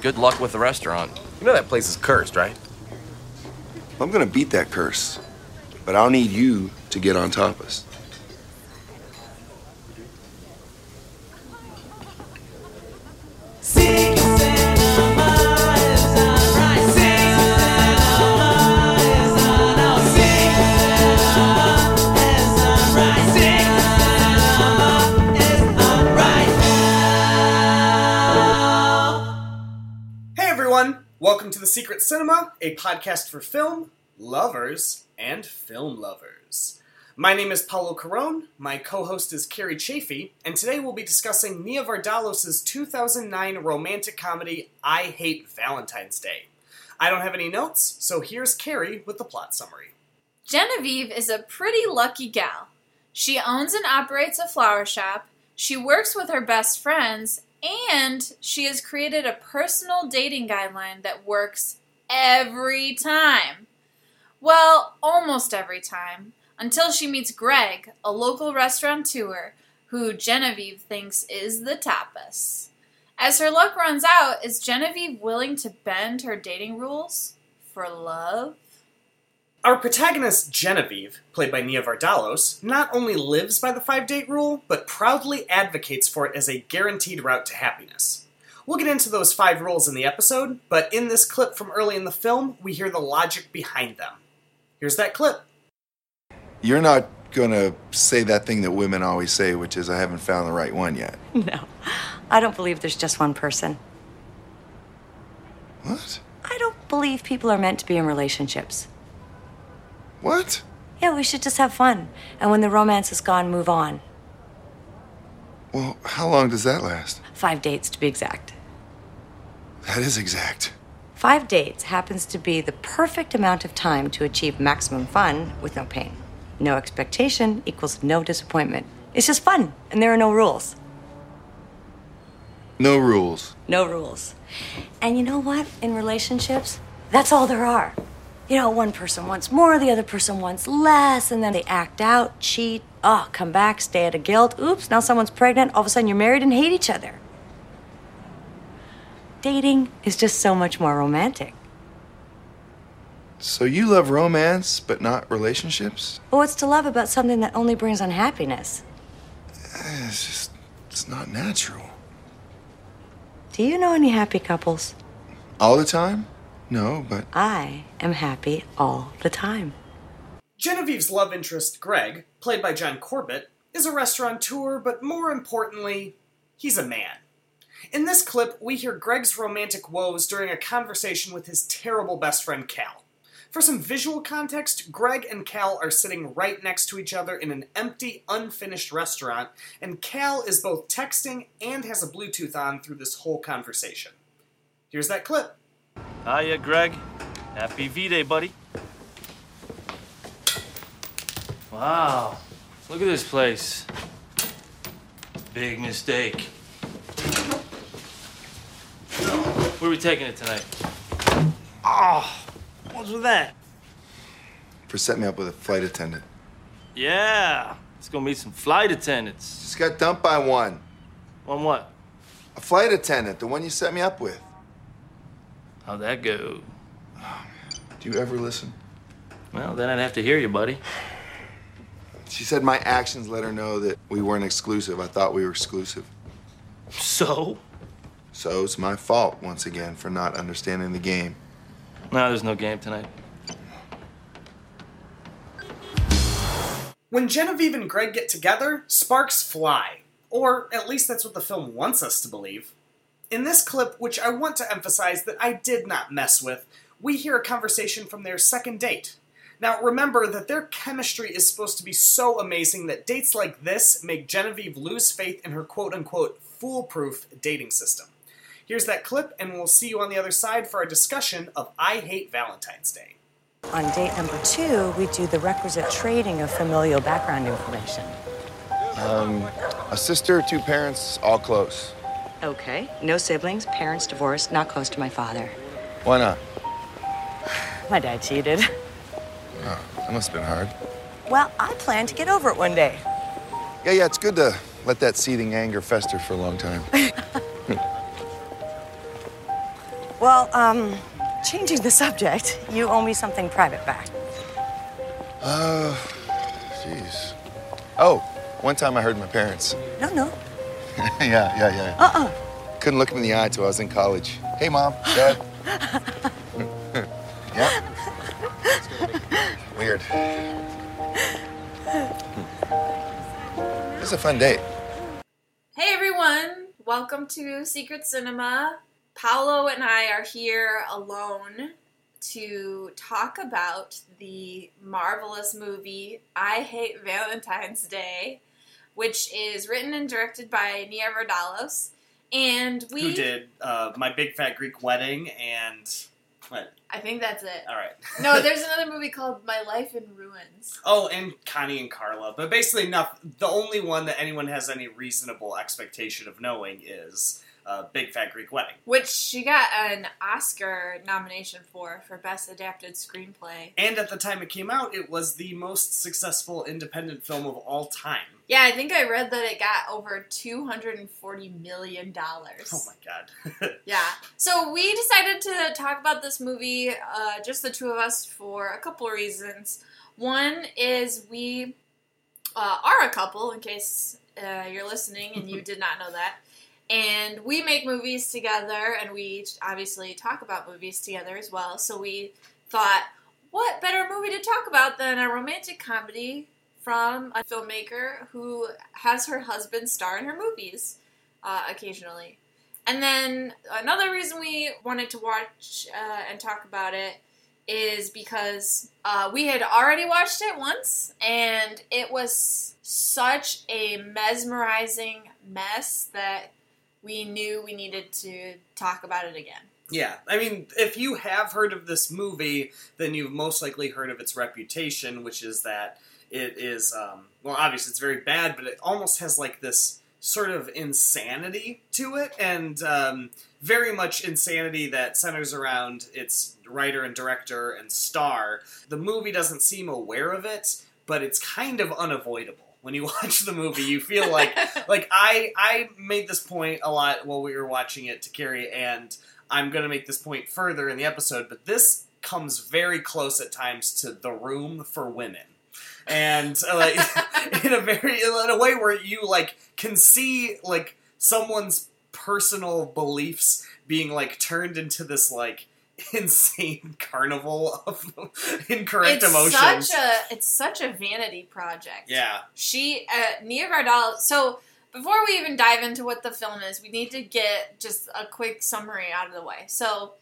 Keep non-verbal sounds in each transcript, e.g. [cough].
Good luck with the restaurant. You know that place is cursed, right? I'm gonna beat that curse, but I'll need you to get on top of us. Secret Cinema, a podcast for film, lovers, and film lovers. My name is Paolo Carone, my co host is Carrie Chafee, and today we'll be discussing Nia Vardalos' 2009 romantic comedy, I Hate Valentine's Day. I don't have any notes, so here's Carrie with the plot summary. Genevieve is a pretty lucky gal. She owns and operates a flower shop, she works with her best friends, and she has created a personal dating guideline that works every time. Well, almost every time, until she meets Greg, a local restaurateur who Genevieve thinks is the tapas. As her luck runs out, is Genevieve willing to bend her dating rules for love? Our protagonist, Genevieve, played by Nia Vardalos, not only lives by the five date rule, but proudly advocates for it as a guaranteed route to happiness. We'll get into those five rules in the episode, but in this clip from early in the film, we hear the logic behind them. Here's that clip. You're not gonna say that thing that women always say, which is, I haven't found the right one yet. [laughs] No, I don't believe there's just one person. What? I don't believe people are meant to be in relationships. What? Yeah, we should just have fun. And when the romance is gone, move on. Well, how long does that last? Five dates to be exact. That is exact. Five dates happens to be the perfect amount of time to achieve maximum fun with no pain. No expectation equals no disappointment. It's just fun, and there are no rules. No rules. No rules. And you know what? In relationships, that's all there are. You know, one person wants more, the other person wants less, and then they act out, cheat, oh, come back, stay out of guilt. Oops, now someone's pregnant. All of a sudden you're married and hate each other. Dating is just so much more romantic. So you love romance, but not relationships? Well, what's to love about something that only brings unhappiness? Eh, It's just, it's not natural. Do you know any happy couples? All the time? No, but I am happy all the time. Genevieve's love interest, Greg, played by John Corbett, is a restaurateur, but more importantly, he's a man. In this clip, we hear Greg's romantic woes during a conversation with his terrible best friend Cal. For some visual context, Greg and Cal are sitting right next to each other in an empty, unfinished restaurant, and Cal is both texting and has a Bluetooth on through this whole conversation. Here's that clip. Hiya, Greg. Happy V Day, buddy. Wow. Look at this place. Big mistake. Where are we taking it tonight? Oh, what's with that? for setting me up with a flight attendant. Yeah, let's go meet some flight attendants. Just got dumped by one. On what? A flight attendant, the one you set me up with. How'd that go? Do you ever listen? Well, then I'd have to hear you, buddy. She said my actions let her know that we weren't exclusive. I thought we were exclusive. So? So it's my fault once again for not understanding the game. No, there's no game tonight. When Genevieve and Greg get together, sparks fly. Or at least that's what the film wants us to believe. In this clip, which I want to emphasize that I did not mess with, we hear a conversation from their second date. Now, remember that their chemistry is supposed to be so amazing that dates like this make Genevieve lose faith in her quote unquote foolproof dating system. Here's that clip, and we'll see you on the other side for our discussion of I Hate Valentine's Day. On date number two, we do the requisite trading of familial background information. Um, A sister, two parents, all close. Okay. No siblings, parents divorced, not close to my father. Why not? [sighs] My dad cheated. [laughs] Oh, That must have been hard. Well, I plan to get over it one day. Yeah, yeah, it's good to let that seething anger fester for a long time. [laughs] [laughs] Well, um, changing the subject, you owe me something private back. Uh, jeez. Oh, one time I heard my parents. No, no. [laughs] yeah, yeah, yeah. Uh-uh. Couldn't look him in the eye till I was in college. Hey, mom, dad. [laughs] yeah. [laughs] Weird. This is a fun date. Hey everyone, welcome to Secret Cinema. Paolo and I are here alone to talk about the marvelous movie I Hate Valentine's Day, which is written and directed by Nia Vardalos. And we Who did uh, My Big Fat Greek Wedding and. What? I think that's it. All right. No, [laughs] there's another movie called My Life in Ruins. Oh, and Connie and Carla. But basically, not, the only one that anyone has any reasonable expectation of knowing is uh, Big Fat Greek Wedding. Which she got an Oscar nomination for, for Best Adapted Screenplay. And at the time it came out, it was the most successful independent film of all time. Yeah, I think I read that it got over $240 million. Oh my god. [laughs] Yeah. So we decided to talk about this movie, uh, just the two of us, for a couple of reasons. One is we uh, are a couple, in case uh, you're listening and you [laughs] did not know that. And we make movies together, and we obviously talk about movies together as well. So we thought, what better movie to talk about than a romantic comedy from a filmmaker who has her husband star in her movies uh, occasionally. And then another reason we wanted to watch uh, and talk about it is because uh, we had already watched it once, and it was such a mesmerizing mess that we knew we needed to talk about it again. Yeah, I mean, if you have heard of this movie, then you've most likely heard of its reputation, which is that it is, um, well, obviously it's very bad, but it almost has like this sort of insanity to it, and um, very much insanity that centers around its writer and director and star. The movie doesn't seem aware of it, but it's kind of unavoidable. When you [laughs] watch the movie, you feel like like I I made this point a lot while we were watching it to Carrie, and I'm to make this point further in the episode. But this comes very close at times to The Room for women, and uh, like [laughs] in a very in a way where you like can see like someone's personal beliefs being like turned into this like [laughs] insane carnival of [laughs] incorrect it's emotions. such a it's such a vanity project. yeah, She, uh, Nia Vardalos. So before we even dive into what the film is, we need to get just a quick summary out of the way. So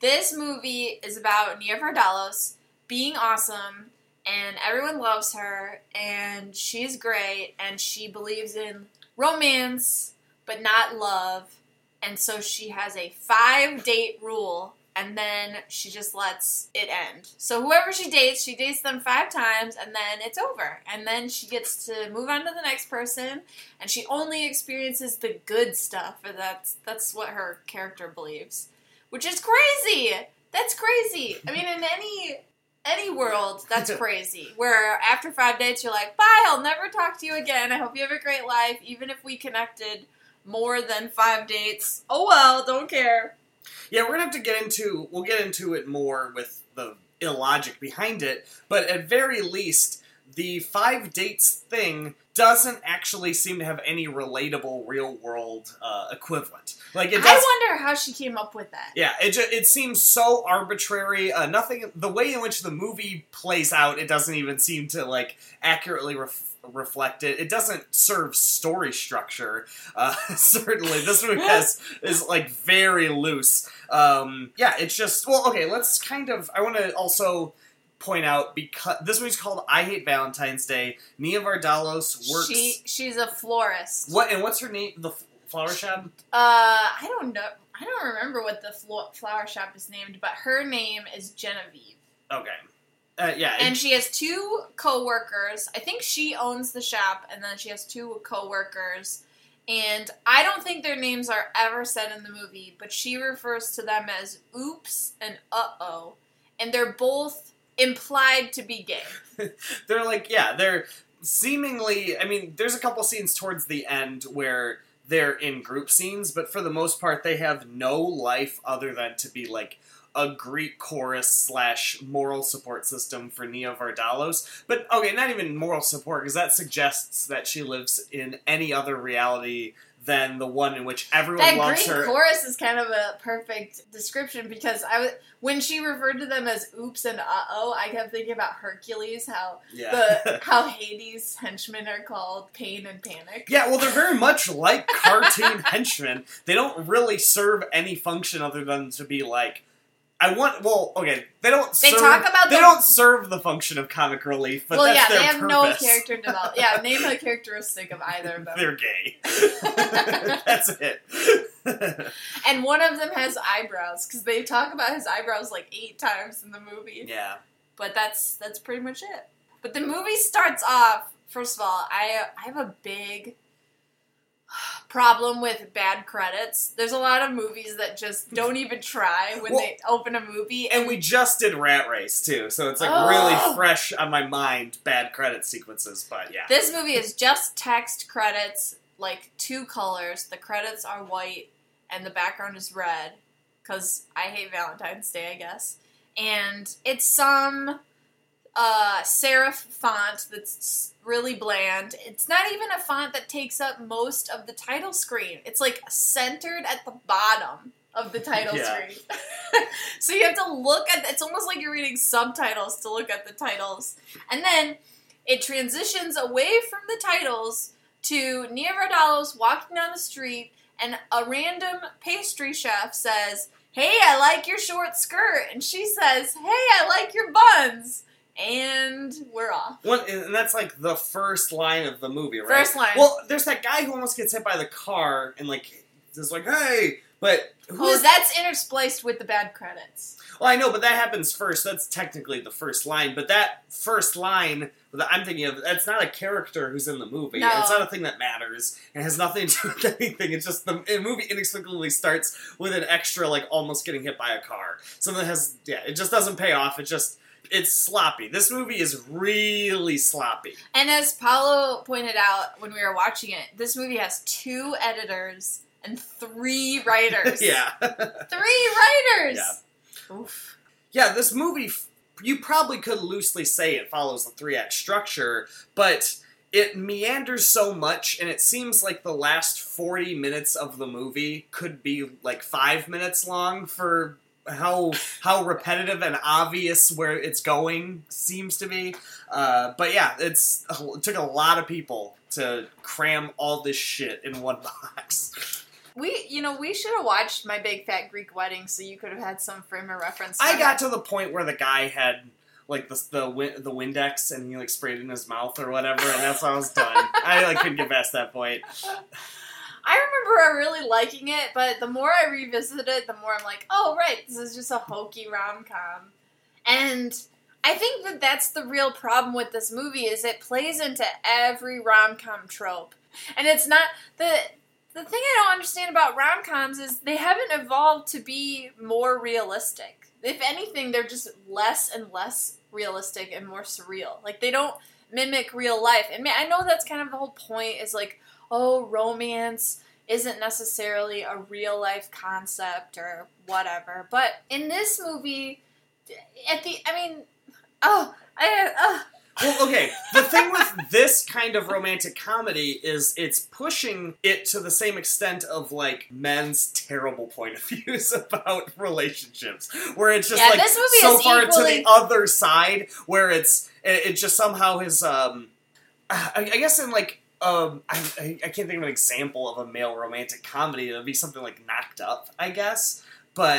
this movie is about Nia Vardalos being awesome, and everyone loves her, and she's great, and she believes in romance, but not love, and so she has a five date rule. And then she just lets it end. So whoever she dates, she dates them five times, and then it's over. And then she gets to move on to the next person, and she only experiences the good stuff, or that's that's what her character believes, which is crazy. That's crazy. I mean, in any any world, that's [laughs] crazy. Where after five dates, you're like, bye, I'll never talk to you again. I hope you have a great life, even if we connected more than five dates. Oh well, don't care. Yeah. We're gonna have to get into. We'll get into it more with the illogic behind it, but at very least, the five dates thing doesn't actually seem to have any relatable real world uh, equivalent. Like it does. I wonder how she came up with that. Yeah, it ju- it seems so arbitrary. Uh, nothing. The way in which the movie plays out, it doesn't even seem to like accurately ref- reflect it. It doesn't serve story structure. Uh, [laughs] certainly, this movie [laughs] has is like very loose. Um, yeah, it's just well. Okay, let's kind of. I want to also point out because this movie's called "I Hate Valentine's Day." Nia Vardalos works. She she's a florist. what and what's her name? The flower shop. Uh, I don't know. I don't remember what the flo- flower shop is named, but her name is Genevieve. Okay. Uh, yeah, it- And she has two co-workers. I think she owns the shop, and then she has two co-workers. And I don't think their names are ever said in the movie, but she refers to them as "oops" and "uh-oh," and they're both implied to be gay. [laughs] they're like yeah they're seemingly i mean there's a couple scenes towards the end where they're in group scenes, but for the most part, they have no life other than to be like a Greek chorus slash moral support system for Nia Vardalos. But okay, not even moral support because that suggests that she lives in any other reality than the one in which everyone That loves Greek her. chorus is kind of a perfect description because I was when she referred to them as "oops" and "uh oh," I kept thinking about Hercules, how yeah. the [laughs] how Hades' henchmen are called Pain and Panic. Yeah, well, they're very much like cartoon [laughs] henchmen. They don't really serve any function other than to be like, I want. Well, okay, they don't. They serve, talk about They the- don't serve the function of comic relief, but well, that's yeah, they have no character development. Yeah, name a characteristic of either of them. [laughs] They're gay. [laughs] that's it. [laughs] and one of them has eyebrows because they talk about his eyebrows like eight times in the movie. yeah. But that's that's pretty much it. But the movie starts off. First of all, I I have a big problem with bad credits. There's a lot of movies that just don't even try when Well- they open a movie. And we just did Rat Race too, so it's like Oh. really fresh on my mind. Bad credit sequences, but yeah. This movie is just text credits, like two colors. The credits are white and the background is red because I hate Valentine's Day, I guess. And it's some uh, serif font that's really bland. It's not even a font that takes up most of the title screen. It's like centered at the bottom of the title Yeah. screen. [laughs] so you have to look at it's almost like you're reading subtitles to look at the titles. And then it transitions away from the titles to Nia Vardalos walking down the street, and a random pastry chef says, Hey, I like your short skirt. And she says, Hey, I like your buns. And we're off. One, and that's like the first line of the movie, right? First line. Well, there's that guy who almost gets hit by the car and like is like, "Hey," but who Oh, is that's interspliced with the bad credits. Well, I know, but that happens first. That's technically the first line. But that first line that I'm thinking of, that's not a character who's in the movie. No. It's not a thing that matters. It has nothing [laughs] to do with anything. It's just the, the movie inexplicably starts with an extra, like almost getting hit by a car. Something that has, yeah, it just doesn't pay off. It just, it's sloppy. This movie is really sloppy. And as Paolo pointed out when we were watching it, this movie has two editors and three [laughs] writers. yeah. Three writers! Yeah. Oof. Yeah, this movie, you probably could loosely say it follows the three act structure, but it meanders so much, and it seems like the last 40 minutes of the movie could be like five minutes long for how how repetitive and obvious where it's going seems to be. Uh, but yeah, it's it took a lot of people to cram all this shit in one [laughs] box. We, you know, we should have watched My Big Fat Greek Wedding so you could have had some frame of reference. I got to the point where the guy had like the the Win- the Windex and he like sprayed it in his mouth or whatever, and that's how I was done. [laughs] I like couldn't get past that point. I remember really liking it, but the more I revisit it, the more I'm like, oh, right, this is just a hokey rom com. And I think that that's the real problem with this movie is it plays into every rom com trope, and it's not the the thing I don't understand about rom coms is they haven't evolved to be more realistic. If anything, they're just less and less realistic and more surreal. Like they don't mimic real life. And I know that's kind of the whole point is like, oh, romance isn't necessarily a real life concept or whatever. But in this movie, at the, I mean, oh, I, uh, Well, okay. The thing with this kind of romantic comedy is it's pushing it to the same extent of like men's terrible point of views [laughs] about relationships, where it's just Yeah, like so is far to the other side, where it's it, it just somehow has um, I, I guess in like. Um, I, I I can't think of an example of a male romantic comedy. It would be something like Knocked Up, I guess. But I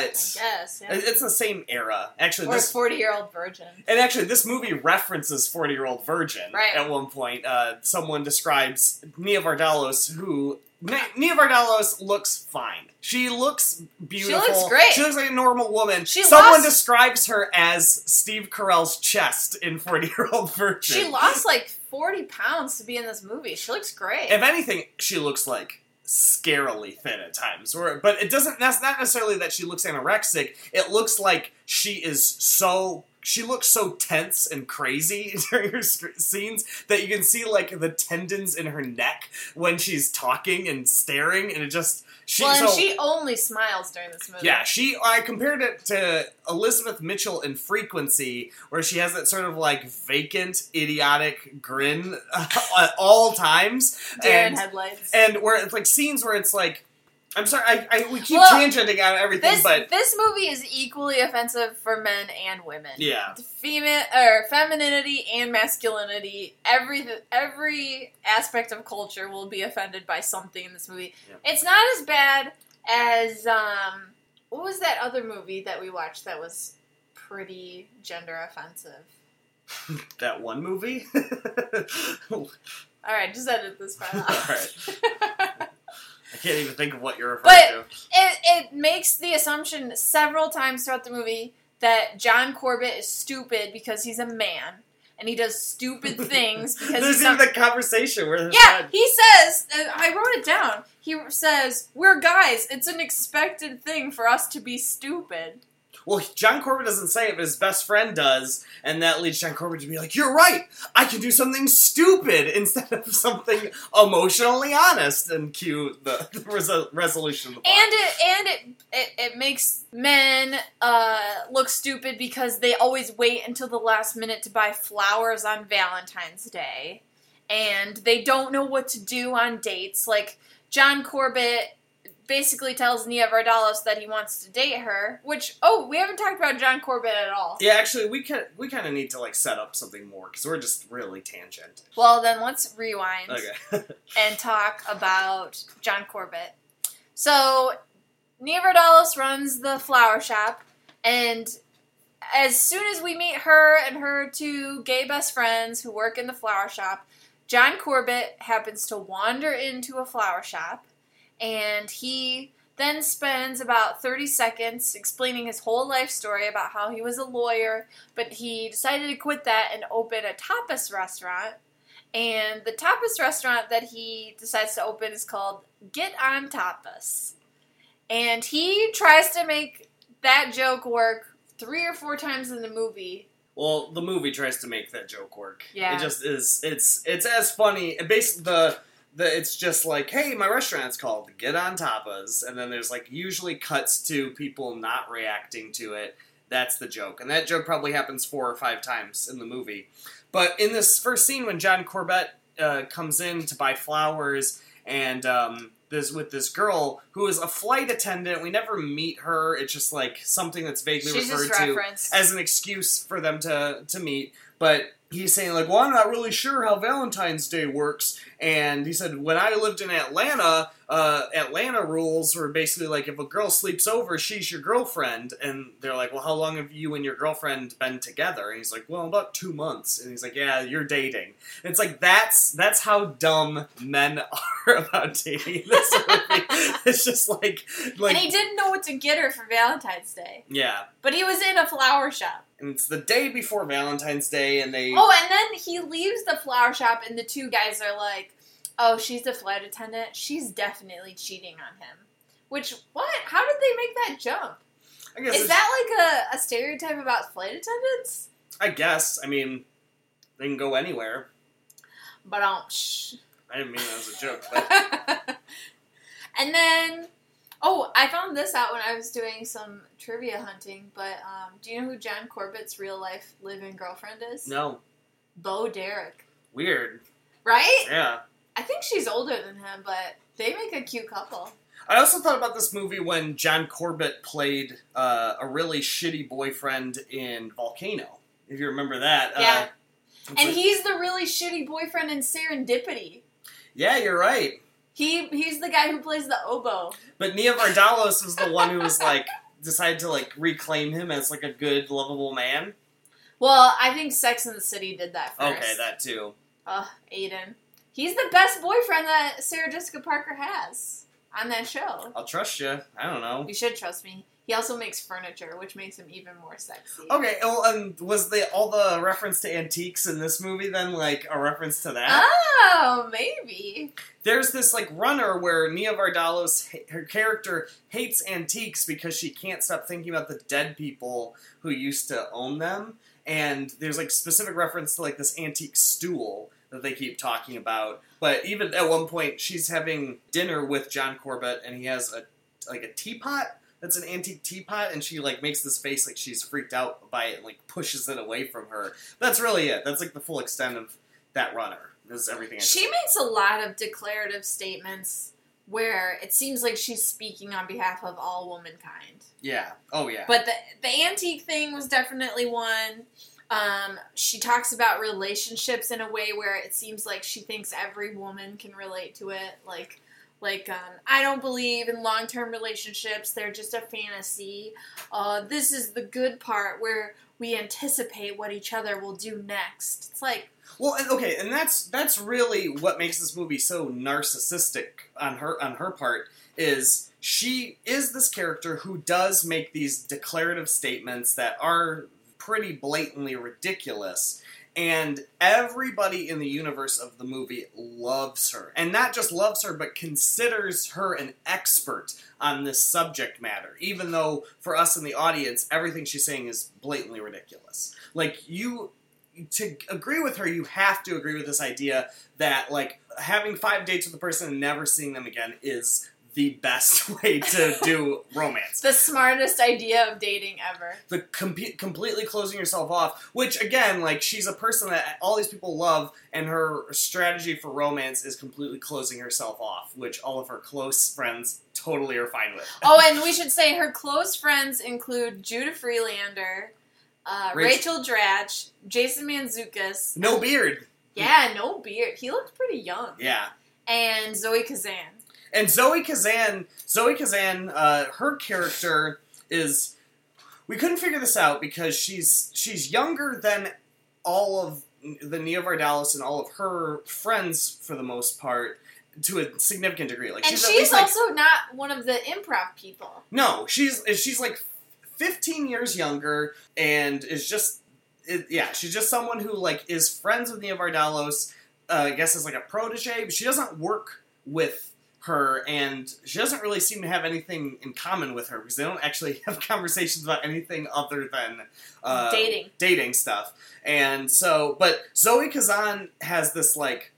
guess, yeah. it's the same era. Actually, Or this 40 year old virgin. and actually, this movie references 40 Year Old Virgin Right. at one point. Uh, someone describes Nia Vardalos, who. Nia Nia Vardalos looks fine. She looks beautiful. She looks great. She looks like a normal woman. She Someone lost- describes her as Steve Carell's chest in 40 Year Old Virgin. She lost like 40 pounds to be in this movie. She looks great. If anything, she looks like scarily thin at times. Or, but it doesn't. That's not necessarily that she looks anorexic. It looks like she is so. she looks so tense and crazy [laughs] during her sc- scenes that you can see like the tendons in her neck when she's talking and staring, and it just she well, and so- she only smiles during this movie. yeah, she. I compared it to Elizabeth Mitchell in Frequency, where she has that sort of like vacant, idiotic grin [laughs] at all times, Deer and, headlights. and where it's like scenes where it's like, I'm sorry, I, I we keep Well, tangenting out everything, this but this movie is equally offensive for men and women. yeah, Female or femininity and masculinity, every every aspect of culture will be offended by something in this movie. Yeah. It's not as bad as um, what was that other movie that we watched that was pretty gender offensive? [laughs] that one movie. [laughs] All right, just edit this part [laughs] All out. right. I can't even think of what you're referring But- to. it, it makes the assumption several times throughout the movie that John Corbett is stupid because he's a man and he does stupid [laughs] things because There's even the conversation where Yeah, he says. uh, I wrote it down. He says, "We're guys. It's an expected thing for us to be stupid." Well, John Corbett doesn't say it, but his best friend does, and that leads John Corbett to be like, "You're right. I can do something stupid [laughs] instead of something emotionally honest." And cue the, [laughs] the resol- resolution of the. And it and it it, it makes men uh, look stupid because they always wait until the last minute to buy flowers on Valentine's Day, and they don't know what to do on dates. Like John Corbett basically tells Nia Vardalos that he wants to date her. Which oh, we haven't talked about John Corbett at all. yeah, actually, we can we kind of need to like set up something more because we're just really tangent. Well, then let's rewind. Okay. [laughs] and talk about John Corbett. So, Nia Vardalos runs the flower shop, and as soon as we meet her and her two gay best friends who work in the flower shop, John Corbett happens to wander into a flower shop, and he then spends about 30 seconds explaining his whole life story about how he was a lawyer, but he decided to quit that and open a tapas restaurant. And the tapas restaurant that he decides to open is called Get on Tapas. And he tries to make that joke work three or four times in the movie. Well, the movie tries to make that joke work. Yeah. It just is. It's it's as funny. And basically, the the it's just like, hey, my restaurant's called Get on Tapas, and then there's like usually cuts to people not reacting to it. That's the joke, and that joke probably happens four or five times in the movie. But in this first scene, when John Corbett uh, comes in to buy flowers, and um, this with this girl who is a flight attendant, we never meet her. It's just like something that's vaguely She's referred to as an excuse for them to to meet. But he's saying like, "Well, I'm not really sure how Valentine's Day works." And he said, "When I lived in Atlanta, uh, Atlanta rules were basically like if a girl sleeps over, she's your girlfriend." And they're like, "Well, how long have you and your girlfriend been together?" And he's like, "Well, about two months." And he's like, "Yeah, you're dating." And it's like that's that's how dumb men [laughs] are about dating. in This movie. [laughs] it's just like like and he didn't know what to get her for Valentine's Day. yeah. But he was in a flower shop. And it's the day before Valentine's Day, and they Oh, and then he leaves the flower shop, and the two guys are like, "Oh, she's a flight attendant. She's definitely cheating on him." Which what? How did they make that jump? I guess Is that like a, a stereotype about flight attendants? I guess. I mean, they can go anywhere. But um, shh. I didn't mean that as a joke, but [laughs] and then, oh, I found this out when I was doing some trivia hunting. But um, do you know who John Corbett's real life live-in girlfriend is? no. Bo Derek. Weird. Right? Yeah. I think she's older than him, but they make a cute couple. I also thought about this movie when John Corbett played uh, a really shitty boyfriend in Volcano. If you remember that. Yeah. Uh, And like- he's the really shitty boyfriend in Serendipity. yeah, you're right. He he's the guy who plays the oboe. But Nia Vardalos was the one who was like [laughs] decided to like reclaim him as like a good, lovable man. Well, I think Sex in the City did that first. Okay, that too. Ugh, Aidan. He's the best boyfriend that Sarah Jessica Parker has on that show. I'll trust you. I don't know. You should trust me. He also makes furniture, which makes him even more sexy. Okay, well, and was the all the reference to antiques in this movie then like a reference to that? Oh, maybe. There's this like runner where Nia Vardalos, her character, hates antiques because she can't stop thinking about the dead people who used to own them. And there's like specific reference to like this antique stool that they keep talking about. But even at one point, she's having dinner with John Corbett, and he has a like a teapot that's an antique teapot, and she like makes this face like she's freaked out by it, and like pushes it away from her. That's really it. That's like the full extent of that runner. Is everything. She makes a lot of declarative statements where it seems like she's speaking on behalf of all womankind. Yeah. Oh yeah. But the the antique thing was definitely one. Um, she talks about relationships in a way where it seems like she thinks every woman can relate to it. Like, like um, I don't believe in long term relationships; they're just a fantasy. Uh, this is the good part where we anticipate what each other will do next. It's like Well, okay, and that's that's really what makes this movie so narcissistic on her on her part is she is this character who does make these declarative statements that are pretty blatantly ridiculous. And everybody in the universe of the movie loves her. And not just loves her, but considers her an expert on this subject matter. Even though, for us in the audience, everything she's saying is blatantly ridiculous. Like, you to agree with her, you have to agree with this idea that like having five dates with a person and never seeing them again is the best [laughs] way to do romance. the smartest idea of dating ever. The com- completely closing yourself off, which again, like she's a person that all these people love, and her strategy for romance is completely closing herself off, which all of her close friends totally are fine with. Oh, and [laughs] we should say her close friends include Judah Friedlander, uh, Rach- Rachel Dratch, Jason Mantzoukas. No beard. Yeah, no beard. He looked pretty young. Yeah. And Zoe Kazan. And Zoe Kazan, Zoe Kazan, uh, her character is. We couldn't figure this out because she's she's younger than all of the Nia Vardalos and all of her friends for the most part, to a significant degree. Like And she's, she's least, like- also not one of the improv people. no, she's she's like 15 years younger and is just it, yeah, she's just someone who like is friends with Nia Vardalos. Uh, I guess is like a protege, but she doesn't work with her, and she doesn't really seem to have anything in common with her because they don't actually [laughs] have conversations about anything other than uh, Dating. dating stuff. And so, but Zoe Kazan has this like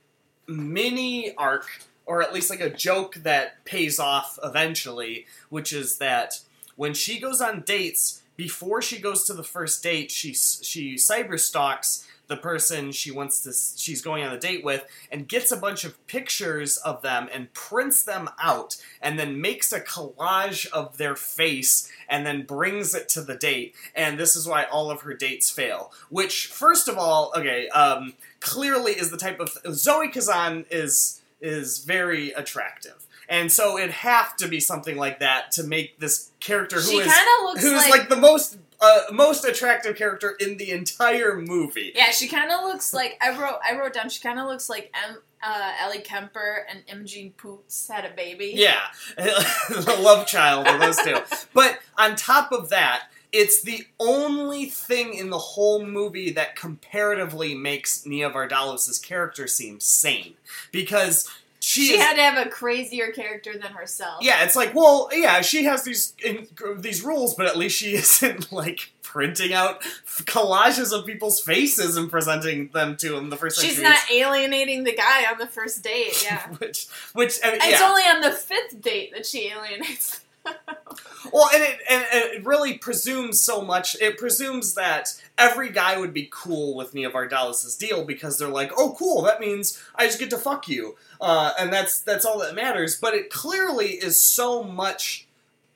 mini arc, or at least like a joke that pays off eventually, which is that when she goes on dates, before she goes to the first date, she she cyber stalks the person she wants to she's going on a date with and gets a bunch of pictures of them and prints them out and then makes a collage of their face and then brings it to the date. And this is why all of her dates fail which first of all okay um, clearly is the type of zoe kazan is is very attractive. And so it'd have to be something like that to make this character who she is, who's like- like the most uh, most attractive character in the entire movie Yeah, she kind of looks like I wrote. I wrote down. She kind of looks like M. Uh, Ellie Kemper and Imogen Poots had a baby. Yeah, [laughs] the love child of those two. [laughs] But on top of that, it's the only thing in the whole movie that comparatively makes Nia Vardalos' character seem sane because she, She is, had to have a crazier character than herself. yeah, it's like, well, yeah, she has these in, these rules, but at least she [laughs] isn't like printing out collages of people's faces and presenting them to him the first She's she not meets- alienating the guy on the first date. Yeah. [laughs] which which I mean, It's yeah. only on the fifth date that she alienates. Well, and it, and it really presumes so much. It presumes that every guy would be cool with Nia Vardalos' deal because they're like, "Oh, cool, that means I just get to fuck you," uh, and that's that's all that matters. But it clearly is so much.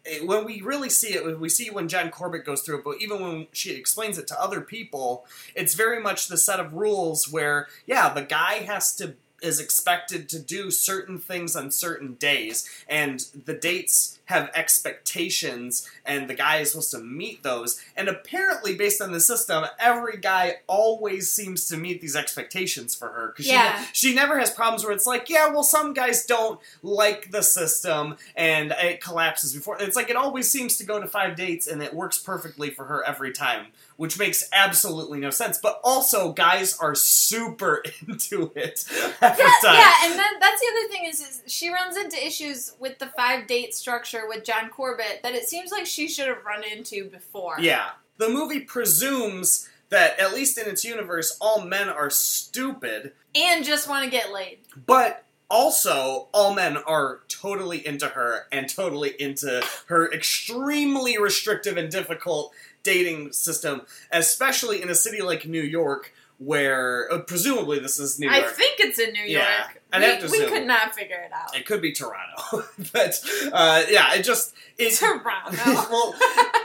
it- when we really see it, we see when John Corbett goes through it, but even when she explains it to other people, it's very much the set of rules where, yeah, the guy has to is expected to do certain things on certain days, and the dates have expectations, and the guy is supposed to meet those. And apparently, based on the system, every guy always seems to meet these expectations for her because Yeah. she, she never has problems where it's like, yeah, well, some guys don't like the system and it collapses before. It's like it always seems to go to five dates and it works perfectly for her every time, which makes absolutely no sense. But also, guys are super [laughs] into it every Yeah, time. yeah, and then that's the other thing is, is she runs into issues with the five date structure with John Corbett that it seems like she should have run into before. Yeah. The movie presumes that, at least in its universe, all men are stupid, And just want to get laid. but also all men are totally into her and totally into her extremely restrictive and difficult dating system, especially in a city like New York, where uh, presumably this is New York. I think it's in New York. Yeah, I'd we, have to we assume. could not figure it out. It could be Toronto, [laughs] but uh, yeah, it just it, [laughs] Toronto. [laughs] well,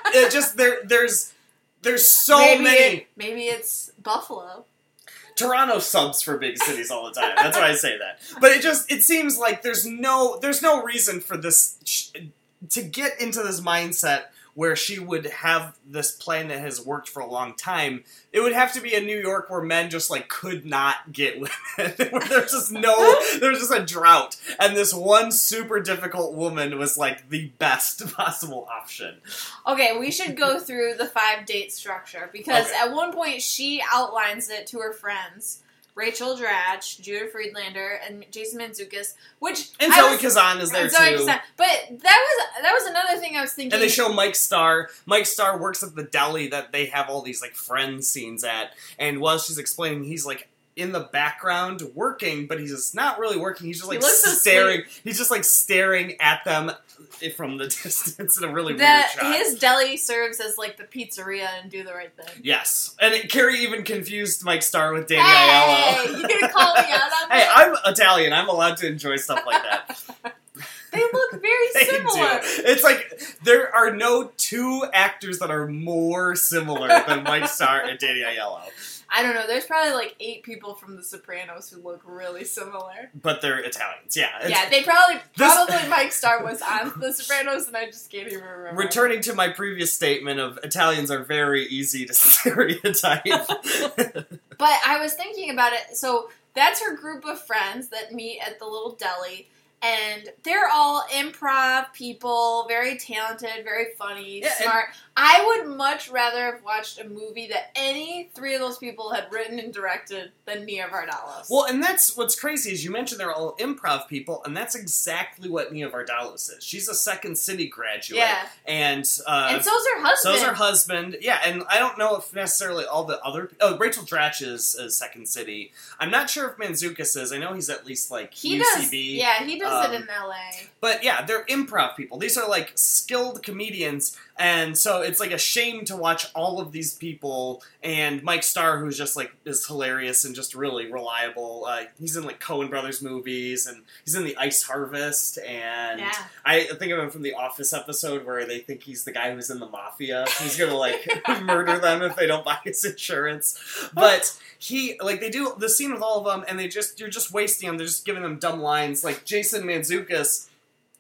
it just there there's there's so maybe many. it- maybe it's Buffalo. Toronto subs for big cities all the time. That's why I say that. But it just it seems like there's no there's no reason for this sh- to get into this mindset where she would have this plan that has worked for a long time. It would have to be a New York where men just like could not get [laughs] women. where there's just no there's just a drought and this one super difficult woman was like the best [laughs] possible option. Okay, we should go through the five date structure because Okay. at one point she outlines it to her friends. Rachel Dratch, Judah Friedlander, and Jason Mantzoukas, which And Zoe was- Kazan is there Zoe too. Kazan. But that was that was another thing I was thinking. And they show Mike Starr. Mike Starr works at the deli that they have all these like friend scenes at. And while she's explaining, he's like in the background working, but he's just not really working. He's just like so staring. He's just like staring at them from the [laughs] distance in a really weird shot. his deli serves as like the pizzeria and do the right thing. yes, and it, Carrie even confused Mike Starr with Danny Hey, Aiello. you call me out on [laughs] hey. I'm Italian. I'm allowed to enjoy stuff like that. [laughs] They look very They similar. do. It's like there are no two actors that are more similar than Mike Starr and Danny Aiello. I don't know. There's probably like eight people from The Sopranos who look really similar. but they're Italians. Yeah. Yeah, they probably This- probably Mike Starr was on The Sopranos, and I just can't even remember. Returning to my previous statement of Italians are very easy to [laughs] stereotype. But I was thinking about it. So that's her group of friends that meet at the little deli. And they're all improv people, very talented, very funny, Yeah, smart. I would much rather have watched a movie that any three of those people had written and directed than Nia Vardalos. well, and that's what's crazy is you mentioned they're all improv people, and that's exactly what Nia Vardalos is. She's a Second City graduate, yeah. and uh, and so's her husband. so's her husband. Yeah, and I don't know if necessarily all the other. Oh, Rachel Dratch is, is Second City. I'm not sure if Mantzoukas is. I know he's at least like he UCB. does. Yeah, he does um, it in L.A. But yeah, they're improv people. These are like skilled comedians, and so it's like a shame to watch all of these people. And Mike Starr, who's just like is hilarious and just really reliable. Uh, he's in like Coen Brothers movies, and he's in the Ice Harvest. And Yeah. I think of him from the Office episode where they think he's the guy who's in the mafia. He's gonna like [laughs] murder them if they don't buy his insurance. But he like they do the scene with all of them, and they just you're just wasting them. They're just giving them dumb lines. Like Jason Mantzoukas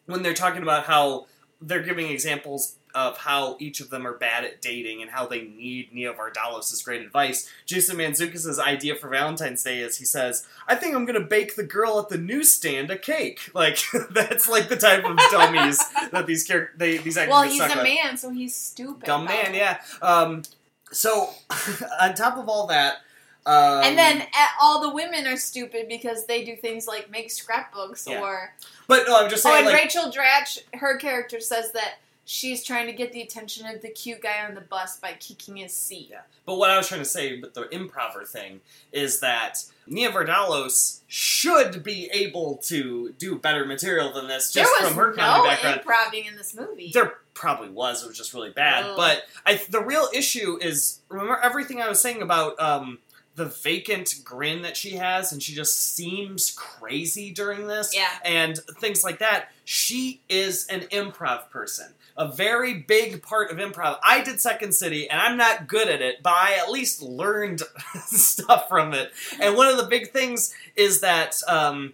when they're talking about how they're giving examples of how each of them are bad at dating and how they need Nia Vardalos' great advice. Jason Mantzoukas' idea for Valentine's Day is he says, I think I'm gonna bake the girl at the newsstand a cake. [laughs] Like that's like the type of dummies [laughs] that these characters they these actors Well, he's a with. man, so he's stupid. Dumb man, yeah. Um, so [laughs] on top of all that, um, and then uh, all the women are stupid because they do things like make scrapbooks Yeah. or but no, I'm just saying. oh, saying, and like, Rachel Dratch, her character says that she's trying to get the attention of the cute guy on the bus by kicking his seat. Yeah. But what I was trying to say with the improver thing is that Nia Vardalos should be able to do better material than this just from her no comedy background. improving in this movie. There probably was. It was just really bad. Ugh. But I, the real issue is remember everything I was saying about um, the vacant grin that she has, and she just seems crazy during this, Yeah. and things like that. She is an improv person. A very big part of improv. I did Second City, and I'm not good at it, but I at least learned [laughs] stuff from it. And one of the big things is that um,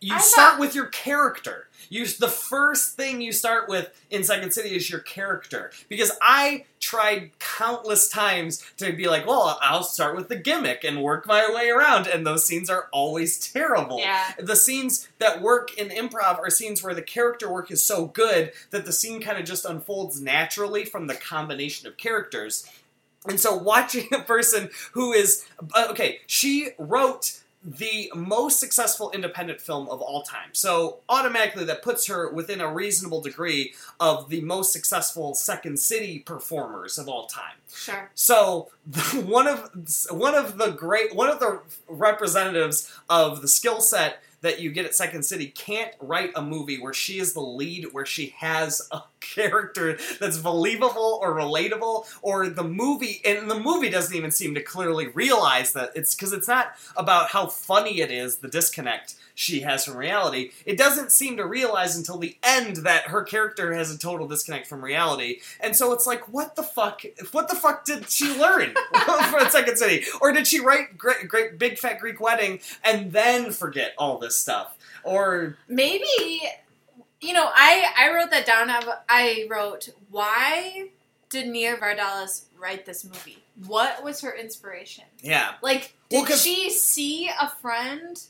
you I start thought- with your character. You the first thing you start with in Second City is your character because I tried countless times to be like, well, I'll start with the gimmick and work my way around, and those scenes are always terrible. Yeah. The scenes that work in improv are scenes where the character work is so good that the scene kind of just unfolds naturally from the combination of characters. And so watching a person who is uh, okay, she wrote the most successful independent film of all time. So automatically that puts her within a reasonable degree of the most successful Second City performers of all time. Sure. So [laughs] one of one of the great one of the representatives of the skill set that you get at Second City can't write a movie where she is the lead, where she has a character that's believable or relatable, or the movie and the movie doesn't even seem to clearly realize that it's because it's not about how funny it is, the disconnect she has from reality. It doesn't seem to realize until the end that her character has a total disconnect from reality. And so it's like, what the fuck? What the fuck did she learn [laughs] from Second City? Or did she write great, great Big Fat Greek Wedding and then forget all this stuff? Or Maybe, you know, I I wrote that down. I- wrote why did Nia Vardalos write this movie? What was her inspiration? yeah, Like, Well, she see a friend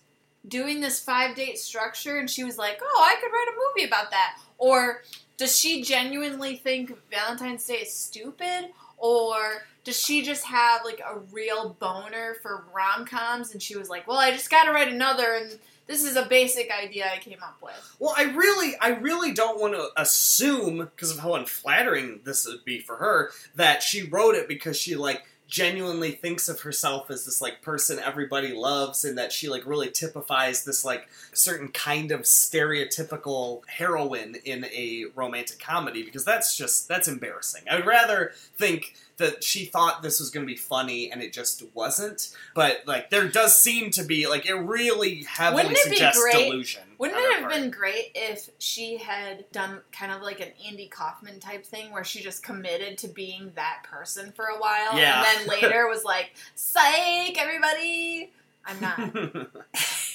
doing this five date structure and she was like, oh, I could write a movie about that? Or does she genuinely think Valentine's Day is stupid? Or does she just have like a real boner for rom coms and she was like, well, I just gotta write another and this is a basic idea I came up with? Well, I really, I really don't want to assume because of how unflattering this would be for her that she wrote it because she like genuinely thinks of herself as this like person everybody loves and that she like really typifies this like certain kind of stereotypical heroine in a romantic comedy because that's just that's embarrassing. I would rather think that she thought this was going to be funny and it just wasn't. But like there does seem to be like it really heavily Wouldn't it be suggests great- delusion. Wouldn't it have part. been great if she had done kind of like an Andy Kaufman type thing where she just committed to being that person for a while Yeah. and then later was like, psych, everybody. I'm not. [laughs]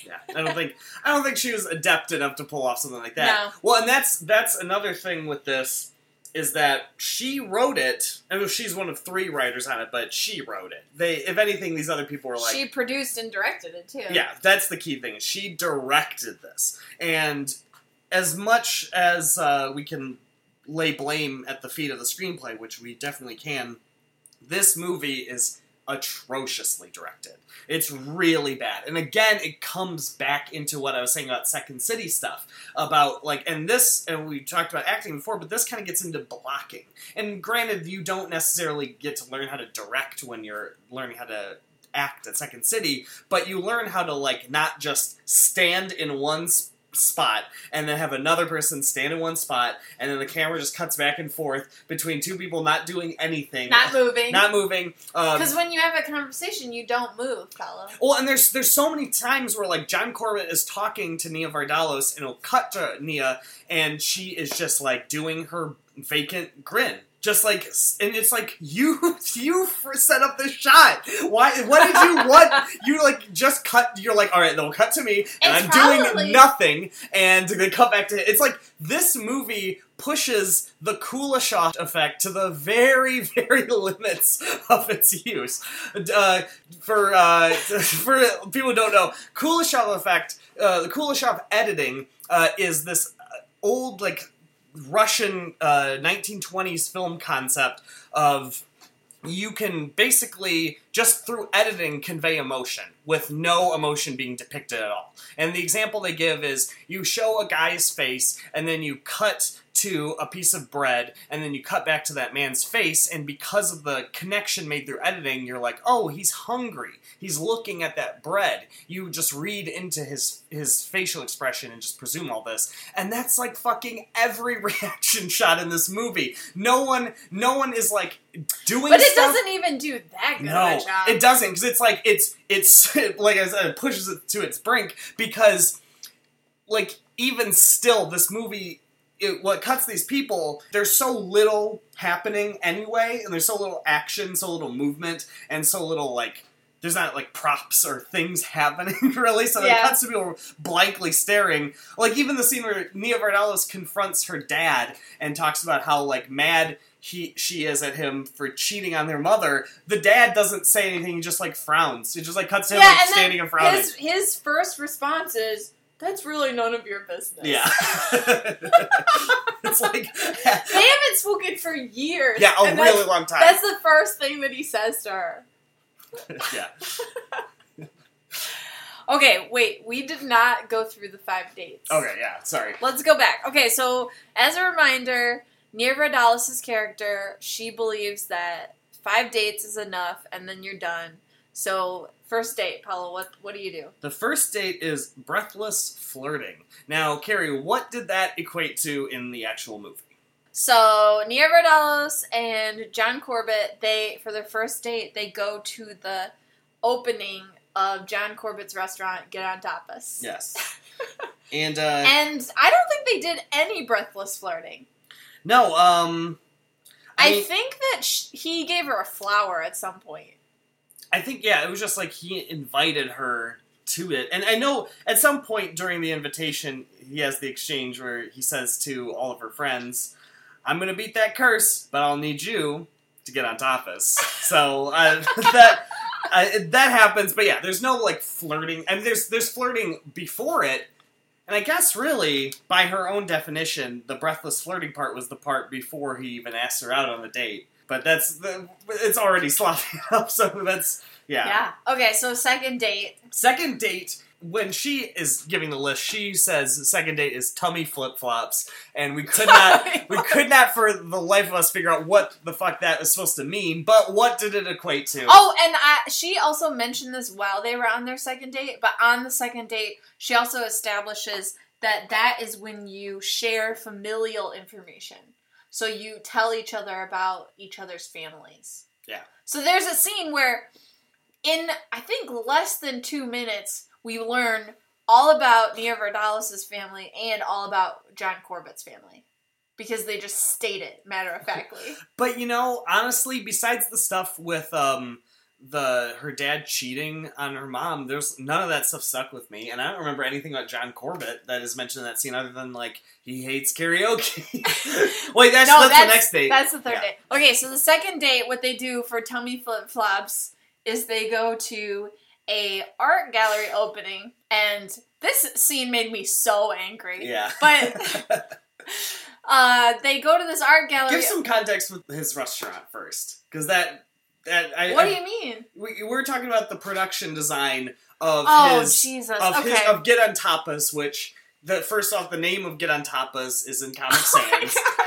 yeah, I don't think I don't think she was adept enough to pull off something like that. No. Well, and that's that's another thing with this is that she wrote it. I mean, she's one of three writers on it, but she wrote it. They, if anything, these other people were like, she produced and directed it too. yeah, that's the key thing. She directed this, and as much as uh, we can lay blame at the feet of the screenplay, which we definitely can, this movie is atrociously directed. It's really bad. And again, it comes back into what I was saying about Second City stuff. About, like, and this, and we talked about acting before, but this kind of gets into blocking. And granted, you don't necessarily get to learn how to direct when you're learning how to act at Second City, but you learn how to, like, not just stand in one s- spot and then have another person stand in one spot and then the camera just cuts back and forth between two people not doing anything Not moving. not moving um, Because when you have a conversation, you don't move, fella. well, and there's there's so many times where like John Corbett is talking to Nia Vardalos, and it'll cut to Nia, and she is just like doing her vacant grin, just like, and it's like [laughs] you you set up this shot. Why? What did you what [laughs] You like just cut. You're like, all right, they'll cut to me, and It's I'm probably- doing nothing, and they cut back to. it. It's like this movie pushes the Kuleshov effect to the very, [laughs] very limits of its use. Uh, for uh, for people who don't know, Kuleshov effect, uh, the Kuleshov editing uh, is this uh, old like Russian uh, 1920s film concept of you can basically just through editing convey emotion with no emotion being depicted at all. And the example they give is you show a guy's face and then you cut to a piece of bread, and then you cut back to that man's face, and because of the connection made through editing, you're like, oh, he's hungry. He's looking at that bread. You just read into his his facial expression and just presume all this, and that's like fucking every [laughs] reaction shot in this movie. No one, no one is like doing. But it stuff- doesn't even do that good no, of a job. it doesn't because it's like it's it's [laughs] like I said, it pushes it to its brink because like even still, this movie. It, what cuts these people there's so little happening anyway and there's so little action so little movement and so little like there's not like props or things [laughs] happening really. So it Yeah. cuts to people blankly staring. Like even the scene where Nia Vardalos confronts her dad and talks about how like mad he she is at him for cheating on their mother the dad doesn't say anything he just like frowns. It just like cuts to him yeah, like and standing and frowning. his his first response is, "That's really none of your business." yeah [laughs] it's like they haven't spoken for years. yeah a really long time That's the first thing that he says to her. [laughs] yeah [laughs] Okay, wait, we did not go through the five dates. okay yeah sorry Let's go back. Okay, so as a reminder, Nia Vardalos' character, she believes that five dates is enough and then you're done. So, first date, Paolo, what what do you do? The first date is breathless flirting. Now, Carrie, what did that equate to in the actual movie? So, Nia Vardalos and John Corbett, they for their first date, they go to the opening of John Corbett's restaurant, Get on Tapas. Yes. [laughs] and uh And I don't think they did any breathless flirting. no, um I, I, mean, think that sh- he gave her a flower at some point. I think yeah, it was just like he invited her to it. And I know at some point during the invitation, he has the exchange where he says to all of her friends, "I'm going to beat that curse, but I'll need you to get on tapas." so uh, [laughs] that uh, that happens, but yeah, there's no like flirting. I mean, there's there's flirting before it. And I guess really, by her own definition, the breathless flirting part was the part before he even asked her out on the date. But that's the, it's already sloppy [laughs] up, so that's yeah. Yeah. Okay, so second date. Second date, when she is giving the list, she says second date is tummy flip flops, and we could not [laughs] oh we could not for the life of us figure out what the fuck that was supposed to mean. But what did it equate to? Oh, and I, she also mentioned this while they were on their second date, but on the second date, she also establishes that that is when you share familial information. So you tell each other about each other's families. Yeah. So there's a scene where, in I think less than two minutes, we learn all about Nia Vardalos' family and all about John Corbett's family. Because they just state it matter of [laughs] factly. But you know, honestly, besides the stuff with um the her dad cheating on her mom, there's none of that stuff stuck with me, and I don't remember anything about John Corbett that is mentioned in that scene other than like he hates karaoke. [laughs] Wait, that's, no, that's, the next date. That's the third Yeah. date. Okay, so the second date, what they do for tummy flip flops is they go to a art gallery opening, and this scene made me so angry. Yeah, But [laughs] uh, they go to this art gallery. give some context with his restaurant first, because that I, what do you mean? we, we're talking about the production design of Oh his Jesus! of okay. his of Get on Tapas, which the first off the name of Get on Tapas is in Comic Oh [laughs] Sans. god!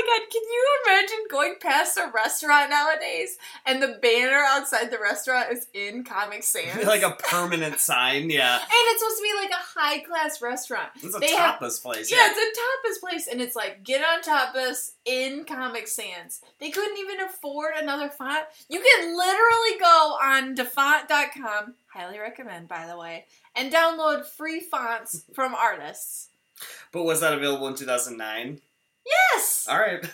Oh my god! Can you imagine going past a restaurant nowadays and the banner outside the restaurant is in Comic [laughs] Sans? like a [laughs] permanent sign, yeah. And it's supposed to be like a high class restaurant. It's a They have- tapas place. Yeah, it's a tapas place, and it's like get on tapas in Comic Sans. They couldn't even afford another font. You can literally go on dafont.com, highly recommend by the way, and download free fonts from artists. But was that available in 2009? Yes. All right.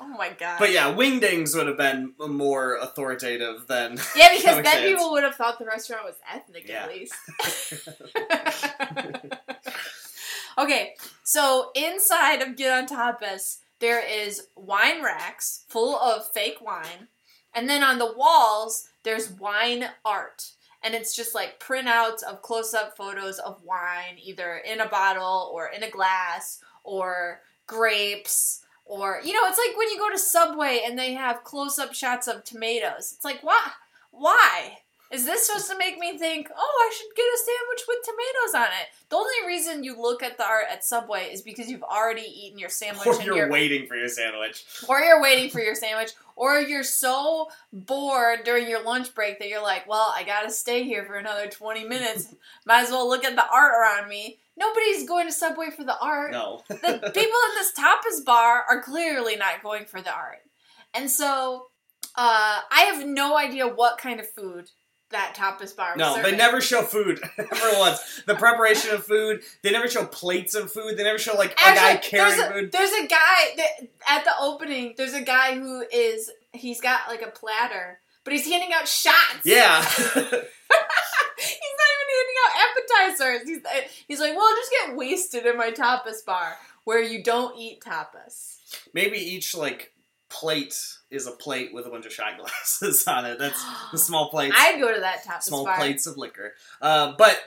Oh my god. but yeah, Wingdings would have been more authoritative than. [laughs] Yeah, because then Sans. people would have thought the restaurant was ethnic Yeah. at least. [laughs] [laughs] okay, so inside of Get on Tapas, there is wine racks full of fake wine, and then on the walls, there's wine art. And it's just like printouts of close up photos of wine, either in a bottle or in a glass or grapes. Or, you know, it's like when you go to Subway and they have close up shots of tomatoes. It's like, why? Why? Is this supposed to make me think, oh, I should get a sandwich with tomatoes on it? The only reason you look at the art at Subway is because you've already eaten your sandwich Or and you're you're, waiting for your sandwich. or you're waiting for your sandwich, or you're so bored during your lunch break that you're like, well, I gotta stay here for another 20 minutes. [laughs] Might as well look at the art around me. Nobody's going to Subway for the art. No. The [laughs] people in this tapas bar are clearly not going for the art. And so, uh, I have no idea what kind of food that tapas bar No, they never show food [laughs] ever once. The preparation of food, they never show plates of food. They never show like a guy Actually, carrying there's a, food. There's a guy that, at the opening. There's a guy who is he's got like a platter, but he's handing out shots. Yeah. [laughs] [laughs] he's not even handing out appetizers. He's uh, he's like, well, just get wasted in my tapas bar where you don't eat tapas. Maybe each like plate is a plate with a bunch of shot glasses [laughs] on it. That's the [gasps] small plates. I'd go to that tapas small bar. plates of liquor. Uh, but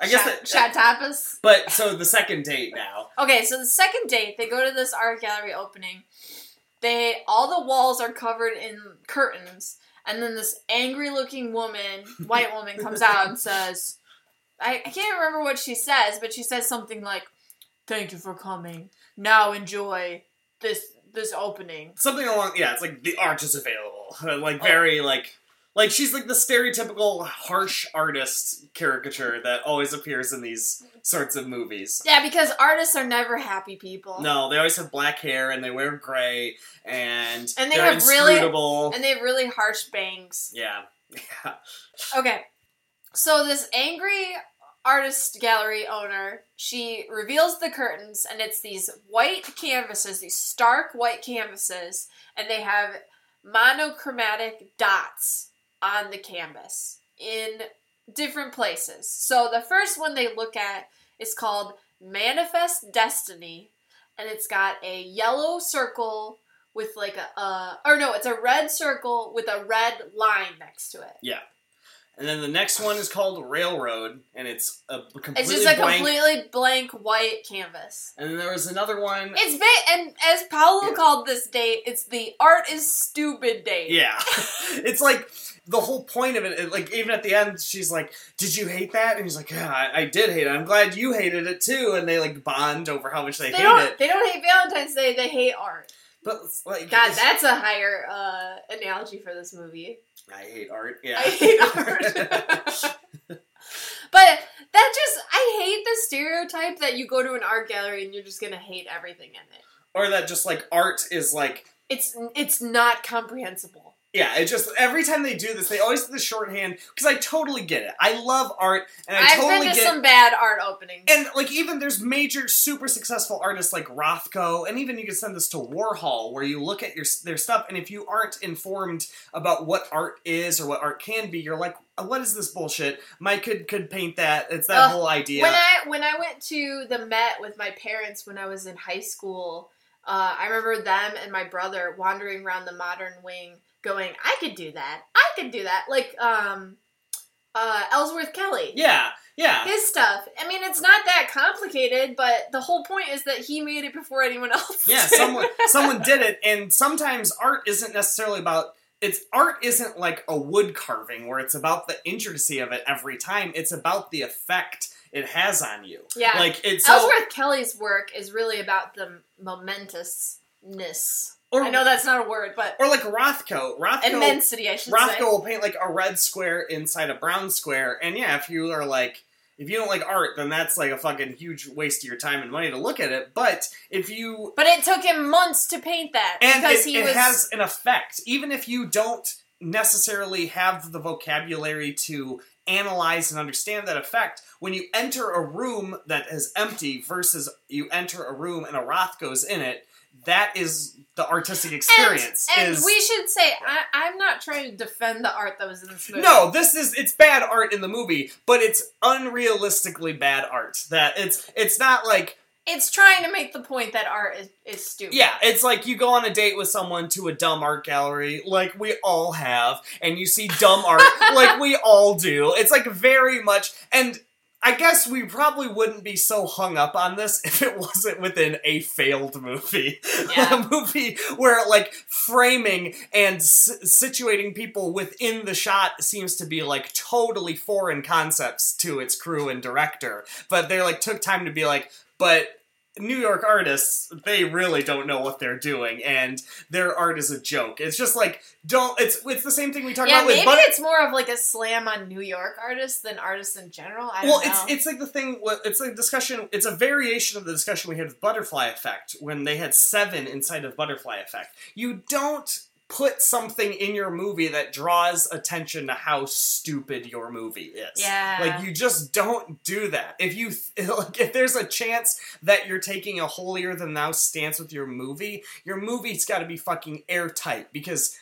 I guess shot, that, shot tapas. But so the second date now. [laughs] Okay, so the second date, they go to this art gallery opening. They all the walls are covered in curtains, and then this angry-looking woman, white [laughs] woman, comes out and says, I, I can't remember what she says, but she says something like, "Thank you for coming. Now enjoy this this opening." Something along yeah, it's like the art is available. [laughs] Like Oh. very like like she's like the stereotypical harsh artist caricature that always appears in these sorts of movies. Yeah, because artists are never happy people. No, they always have black hair and they wear gray and And they have really- And they have really harsh bangs. yeah. Yeah. [laughs] Okay. So this angry artist gallery owner, she reveals the curtains and it's these white canvases, these stark white canvases, and they have monochromatic dots on the canvas in different places. So the first one they look at is called Manifest Destiny, and it's got a yellow circle with like a uh, or no, it's a red circle with a red line next to it. Yeah. And then the next one is called Railroad, and it's a completely It's just a blank. completely blank white canvas. And then there was another one. It's and as Paolo Yeah. called this date, it's the art is stupid date. Yeah. [laughs] it's like the whole point of it, like even at the end, she's like, "Did you hate that?" And he's like, "Yeah, I, I did hate it. I'm glad you hated it too." And they like bond over how much they, They hate don't. it. They don't hate Valentine's Day. They hate art. But like, God, that's a higher uh, analogy for this movie. I hate art. Yeah, I hate art. [laughs] But that just I hate the stereotype that you go to an art gallery and you're just gonna hate everything in it. or that just like art is like It's it's not comprehensible. Yeah, it just every time they do this, they always do the shorthand because I totally get it. I love art, and I I've totally been to get. some bad art openings. and like even there's major super successful artists like Rothko, and even you can send this to Warhol, where you look at your their stuff, and if you aren't informed about what art is or what art can be, you're like, what is this bullshit? Mike could could paint that. It's that Ugh, whole idea. When I when I went to the Met with my parents when I was in high school, uh, I remember them and my brother wandering around the modern wing, going, "I could do that. I could do that." Like um, uh, Ellsworth Kelly, yeah, yeah. his stuff. I mean, it's not that complicated, but the whole point is that he made it before anyone else. Yeah, someone [laughs] someone did it, and sometimes art isn't necessarily about it's art isn't like a wood carving where it's about the intricacy of it every time. It's about the effect it has on you. Yeah. like it's so, Ellsworth Kelly's work is really about the momentousness. Or I know that's not a word, but or like Rothko. Rothko immensity, I should Rothko say. will paint like a red square inside a brown square, and yeah, if you are like if you don't like art, then that's like a fucking huge waste of your time and money to look at it. But if you But it took him months to paint that and because it, he it was. has an effect even if you don't necessarily have the vocabulary to analyze and understand that effect when you enter a room that is empty versus you enter a room and a rothko's in it that is the artistic experience and, and is we should say I, I'm not trying to defend the art that was in this movie. no this is it's bad art in the movie but it's unrealistically bad art that it's it's not like it's trying to make the point that art is, is stupid. Yeah, it's like you go on a date with someone to a dumb art gallery, like we all have, and you see dumb art, [laughs] like we all do. It's like very much, and I guess we probably wouldn't be so hung up on this if it wasn't within a failed movie. [laughs] Yeah. a movie where like framing and s- situating people within the shot seems to be like totally foreign concepts to its crew and director. But they like took time to be like, but New York artists, they really don't know what they're doing, and their art is a joke. It's just like don't. It's it's the same thing we talk Yeah, about with. maybe But- it's more of like a slam on New York artists than artists in general. I don't well, know. it's it's like the thing. It's a discussion. It's a variation of the discussion we had with Butterfly Effect when they had seven inside of Butterfly Effect. You don't put something in your movie that draws attention to how stupid your movie is. Yeah. like you just don't do that. If you [laughs] like, if there's a chance that you're taking a holier than thou stance with your movie, your movie's got to be fucking airtight because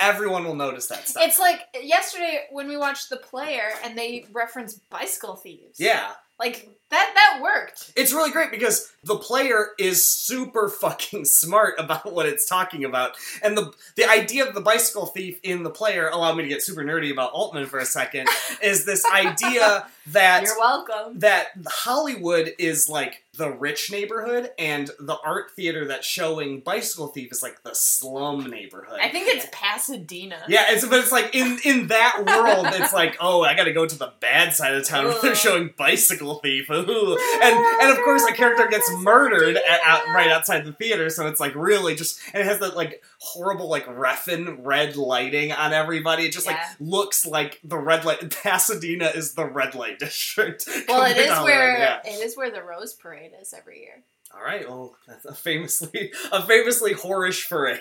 everyone will notice that stuff. It's like yesterday when we watched The Player and they referenced bicycle thieves. yeah. Like that that worked. It's really great because the player is super [laughs] fucking smart about what it's talking about. And the the idea of the bicycle thief in the player, allow me to get super nerdy about Altman for a second, [laughs] is this idea that You're welcome. that Hollywood is like the rich neighborhood and the art theater that's showing Bicycle Thief is like the slum neighborhood. I think it's Pasadena. Yeah, it's but it's like in in that world, it's like [laughs] oh, I got to go to the bad side of town where they're showing Bicycle Thief, [laughs] and and of course a character gets murdered at, out, right outside the theater, so it's like really just and it has that like horrible like Reffin red lighting on everybody. It just Yeah. like looks like the red light. [laughs] Pasadena is the red light [laughs] district. Well, it is where yeah. it is where the Rose Parade is every year. All right, well, that's a famously a famously whorish parade.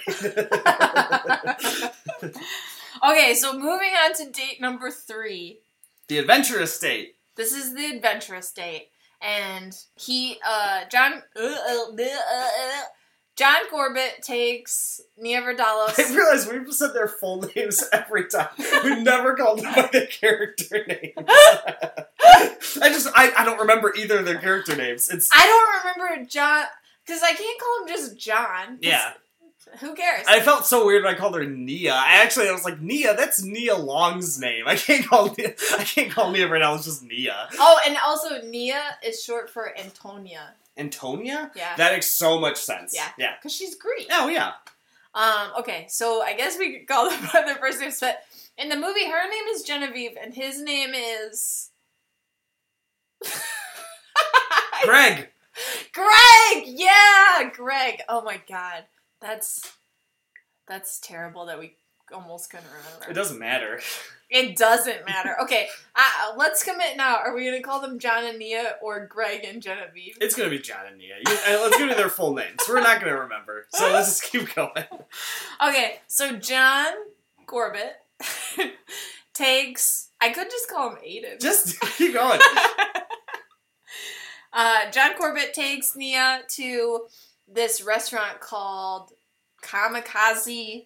Okay, so moving on to date number three. the Adventurous State. This is the adventurous date, and he, uh, John, uh, uh, uh, uh, John Corbett takes Nia Vardalos. I realize we've said their full names every time. We've [laughs] never called them by their character name. [laughs] I just I, I don't remember either of their character names. It's I don't remember John because I can't call him just John. 'cause yeah. Who cares? I felt so weird when I called her Nia. I actually I was like Nia. That's Nia Long's name. I can't call Nia, [laughs] I can't call Nia right now. It's just Nia. oh, and also Nia is short for Antonia. Antonia. Yeah. That makes so much sense. Yeah. Yeah. Because she's Greek. Oh yeah. Um, okay, so I guess we could call them by their first names, but in the movie, her name is Genevieve, and his name is [laughs] Greg. Greg. Yeah, Greg. Oh my god, that's that's terrible that we almost couldn't remember. It doesn't matter. It doesn't matter. Okay, [laughs] uh, let's commit now. Are we gonna call them John and Nia or Greg and Genevieve? It's gonna be John and Nia. Uh, let's give me their full names. We're not gonna remember. So [laughs] let's just keep going. Okay, so John Corbett [laughs] takes. I could just call him Aidan. Just keep going. Uh, John Corbett takes Nia to this restaurant called Kamikaze.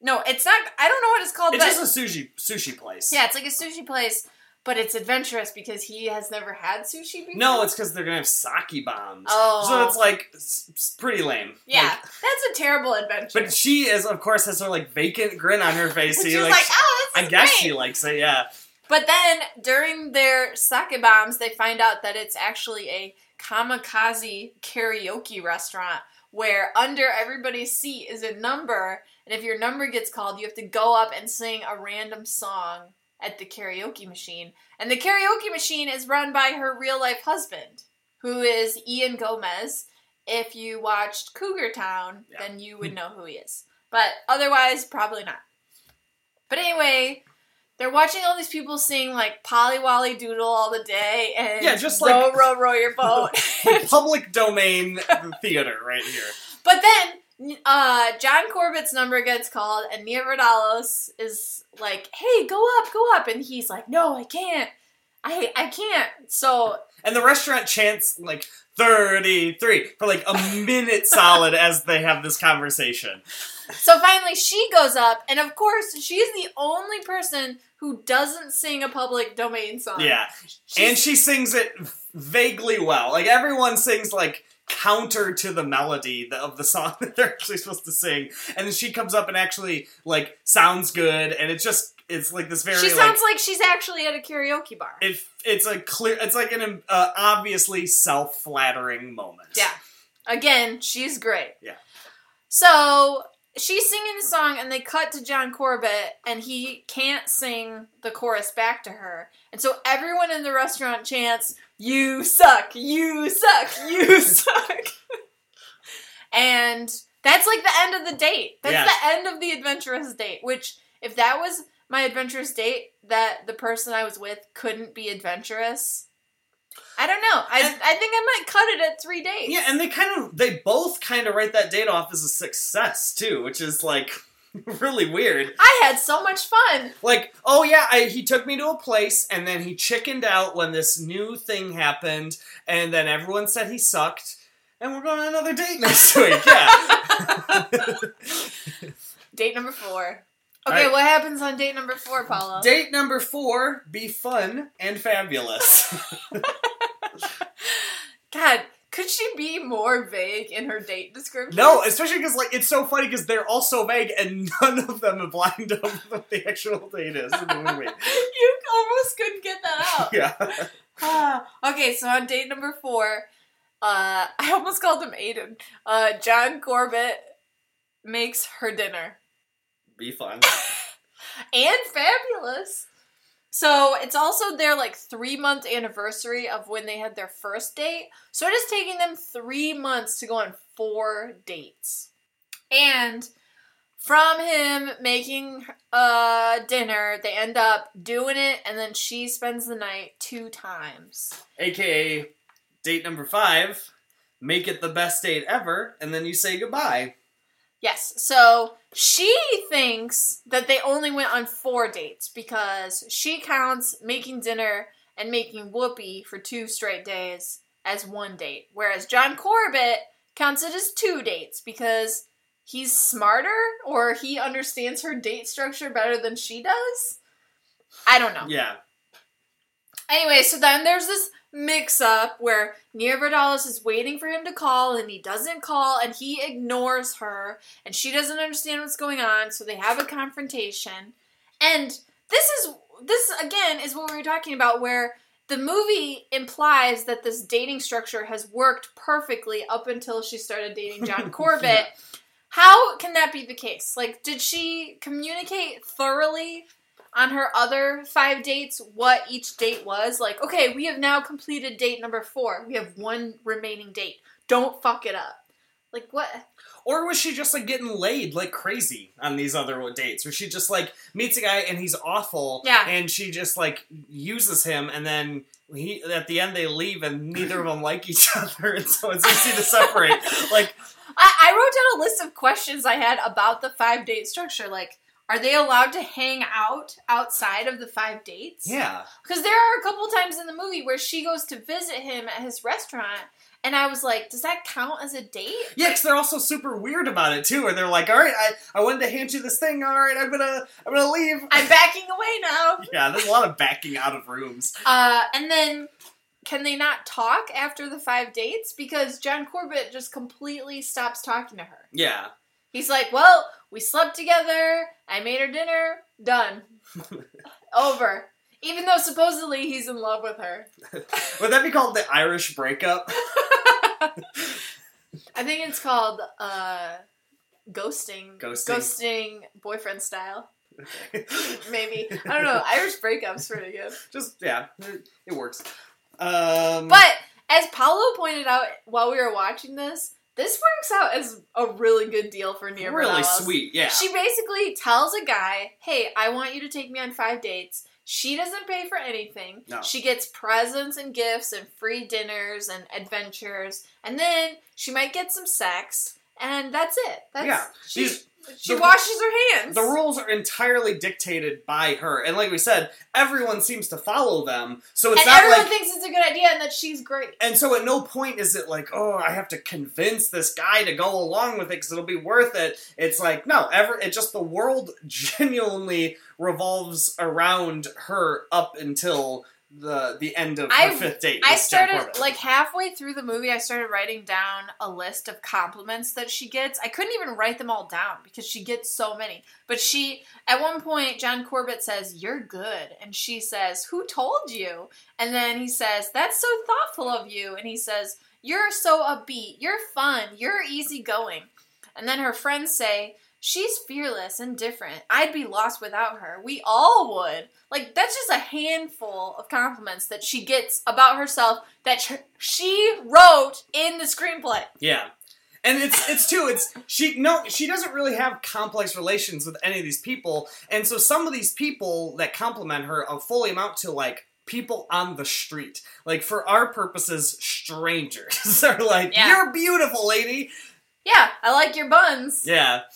No, it's not. I don't know what it's called. It's just a sushi sushi place. yeah, it's like a sushi place, but it's adventurous because he has never had sushi before. No, it's because they're gonna have sake bombs. Oh. So it's like it's, it's pretty lame. yeah, Like, that's a terrible adventure. but she is, of course, has her like vacant grin on her face. [laughs] She's you're like, oh, I guess great. she likes it. Yeah. But then during their sake bombs, they find out that it's actually a kamikaze karaoke restaurant where under everybody's seat is a number, and if your number gets called, you have to go up and sing a random song at the karaoke machine. And the karaoke machine is run by her real life husband, who is Ian Gomez. If you watched Cougar Town, Yeah. then you would know who he is. But otherwise, probably not. But anyway, they're watching all these people sing like Polly Wolly Doodle all the day and Yeah, just row, like- row, row your boat. [laughs] Public domain theater right here. but then uh, John Corbett's number gets called and Nia Vardalos is like, "Hey, go up, go up," and he's like, "No, I can't. I I can't." So And the restaurant chants like 33 for like a minute solid as they have this conversation. so finally she goes up, and of course she's the only person who doesn't sing a public domain song. Yeah. She's- and she sings it vaguely well. Like everyone sings like counter to the melody of the song [laughs] that they're actually supposed to sing. And then she comes up and actually like sounds good and it's just it's like this very she like, sounds like she's actually at a karaoke bar. it, it's a clear it's like an uh, obviously self-flattering moment. Yeah. Again, she's great. Yeah. So she's singing the song, and they cut to John Corbett, and he can't sing the chorus back to her. And so everyone in the restaurant chants, You suck, you suck, you [laughs] suck. and that's like the end of the date. That's the end of the adventurous date, which, if that was my adventurous date, that the person I was with couldn't be adventurous. I don't know. I, And- I think I might cut it at three days. Yeah, and they kind of they both kind of write that date off as a success too, which is like [laughs] really weird. I had so much fun. Like, oh yeah, I, he took me to a place, and then he chickened out when this new thing happened, and then everyone said he sucked, and we're going on another date next [laughs] week. Yeah, [laughs] Date number four. All Okay, right. what happens on date number four, Paolo? date number four: be fun and fabulous. [laughs] God, could she be more vague in her date description? no, especially because like it's so funny because they're all so vague, and [laughs] none of them have lined up what the actual date is in the movie. [laughs] you almost couldn't get that out. Yeah, Ah, okay, so on date number four, uh, I almost called him Aidan. Uh, John Corbett makes her dinner. Be fun. [laughs] and fabulous. So it's also their like three month anniversary of when they had their first date. So it is taking them three months to go on four dates. And from him making uh dinner, they end up doing it, and then she spends the night two times. AKA date number five, make it the best date ever, and then you say goodbye. Yes. So she thinks that they only went on four dates because she counts making dinner and making whoopee for two straight days as one date, whereas John Corbett counts it as two dates because he's smarter or he understands her date structure better than she does. I don't know. Yeah. Anyway, so then there's this mix up where Nia Vardalos is waiting for him to call and he doesn't call and he ignores her and she doesn't understand what's going on, so they have a confrontation. And this is this again is what we were talking about where the movie implies that this dating structure has worked perfectly up until she started dating John [laughs] Corbett. How can that be the case? Like, did she communicate thoroughly on her other five dates what each date was? Like, okay, we have now completed date number four. We have one remaining date. Don't fuck it up. Like, what? Or was she just like getting laid like crazy on these other dates? Where she just like meets a guy and he's awful, Yeah. and she just like uses him, and then he at the end they leave, and neither of them like each [laughs] other, and so it's easy to separate. [laughs] Like, I, I wrote down a list of questions I had about the five date structure. Like, are they allowed to hang out outside of the five dates? yeah, Because there are a couple times in the movie where she goes to visit him at his restaurant, and I was like, does that count as a date? yeah, because they're also super weird about it too, where they're like, "All right, I I wanted to hand you this thing. All right, I'm gonna I'm gonna leave." I'm backing away now. [laughs] yeah, there's a lot of backing out of rooms. Uh, and then can they not talk after the five dates? Because John Corbett just completely stops talking to her. Yeah, He's like, well, we slept together, I made her dinner, done. [laughs] Over. Even though supposedly he's in love with her. [laughs] would that be called the Irish breakup? [laughs] I think it's called uh, ghosting. Ghosting. Ghosting boyfriend style. Maybe. I don't know. Irish breakup's pretty good. just yeah, it, it works. Um, But as Paolo pointed out while we were watching this, this works out as a really good deal for Nia really sweet, yeah. She basically tells a guy, "Hey, I want you to take me on five dates." She doesn't pay for anything. No. She gets presents and gifts and free dinners and adventures, and then she might get some sex, and that's it. That's Yeah. She's, she the- washes her hands. the rules are entirely dictated by her, and like we said, everyone seems to follow them. So it's and not everyone like, thinks it's a good idea and that she's great. and so at no point is it like, oh, I have to convince this guy to go along with it because it'll be worth it. It's like, no, ever. It just the world [laughs] genuinely revolves around her up until the the end of I- her fifth date. I started like halfway through the movie. I started writing down a list of compliments that she gets. I couldn't even write them all down because she gets so many. But she, at one point, John Corbett says, "You're good," and she says, "Who told you?" And then he says, "That's so thoughtful of you." And he says, "You're so upbeat. You're fun. You're easygoing." And then her friends say, She's fearless and different. I'd be lost without her. We all would. Like, that's just a handful of compliments that she gets about herself that she wrote in the screenplay. Yeah. And it's it's too it's she no she doesn't really have complex relations with any of these people and so some of these people that compliment her fully amount to like people on the street like for our purposes strangers [laughs] are like Yeah. you're beautiful lady Yeah, I like your buns. yeah [laughs]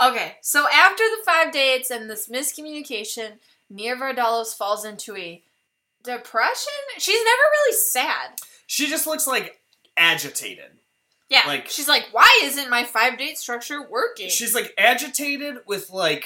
Okay, so after the five dates and this miscommunication, Nia Vardalos falls into a depression. She's never really sad. she just looks like agitated Yeah, Like- she's like, why isn't my five date structure working? she's like agitated with like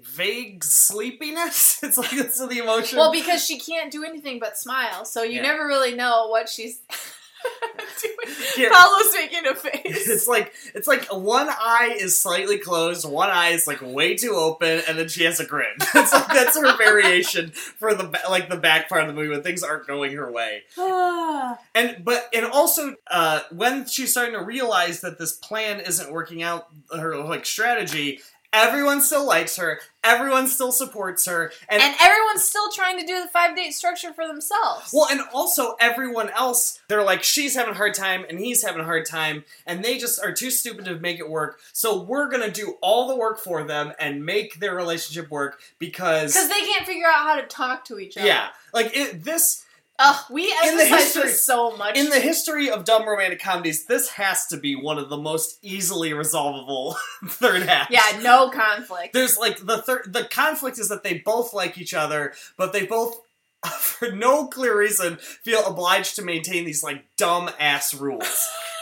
vague sleepiness [laughs] it's like it's the emotion well, because she can't do anything but smile, so you Yeah. never really know what she's [laughs] doing. Paolo's making a face. It's like it's like one eye is slightly closed, one eye is like way too open, and then she has a grin. [laughs] That's like, that's her variation for the like the back part of the movie when things aren't going her way. [sighs] And but and also uh, when she's starting to realize that this plan isn't working out, her like strategy. Everyone still likes her. Everyone still supports her, and, and everyone's still trying to do the five date structure for themselves. well, and also everyone else, they're like, she's having a hard time and he's having a hard time, and they just are too stupid to make it work. So we're gonna do all the work for them and make their relationship work because, because they can't figure out how to talk to each other. yeah, like it, this Ugh, we In the emphasize history- so much. in the history of dumb romantic comedies, this has to be one of the most easily resolvable [laughs] third halves. yeah, no conflict. There's like the third. The conflict is that they both like each other, but they both, [laughs] for no clear reason, feel obliged to maintain these like dumb ass rules. [laughs]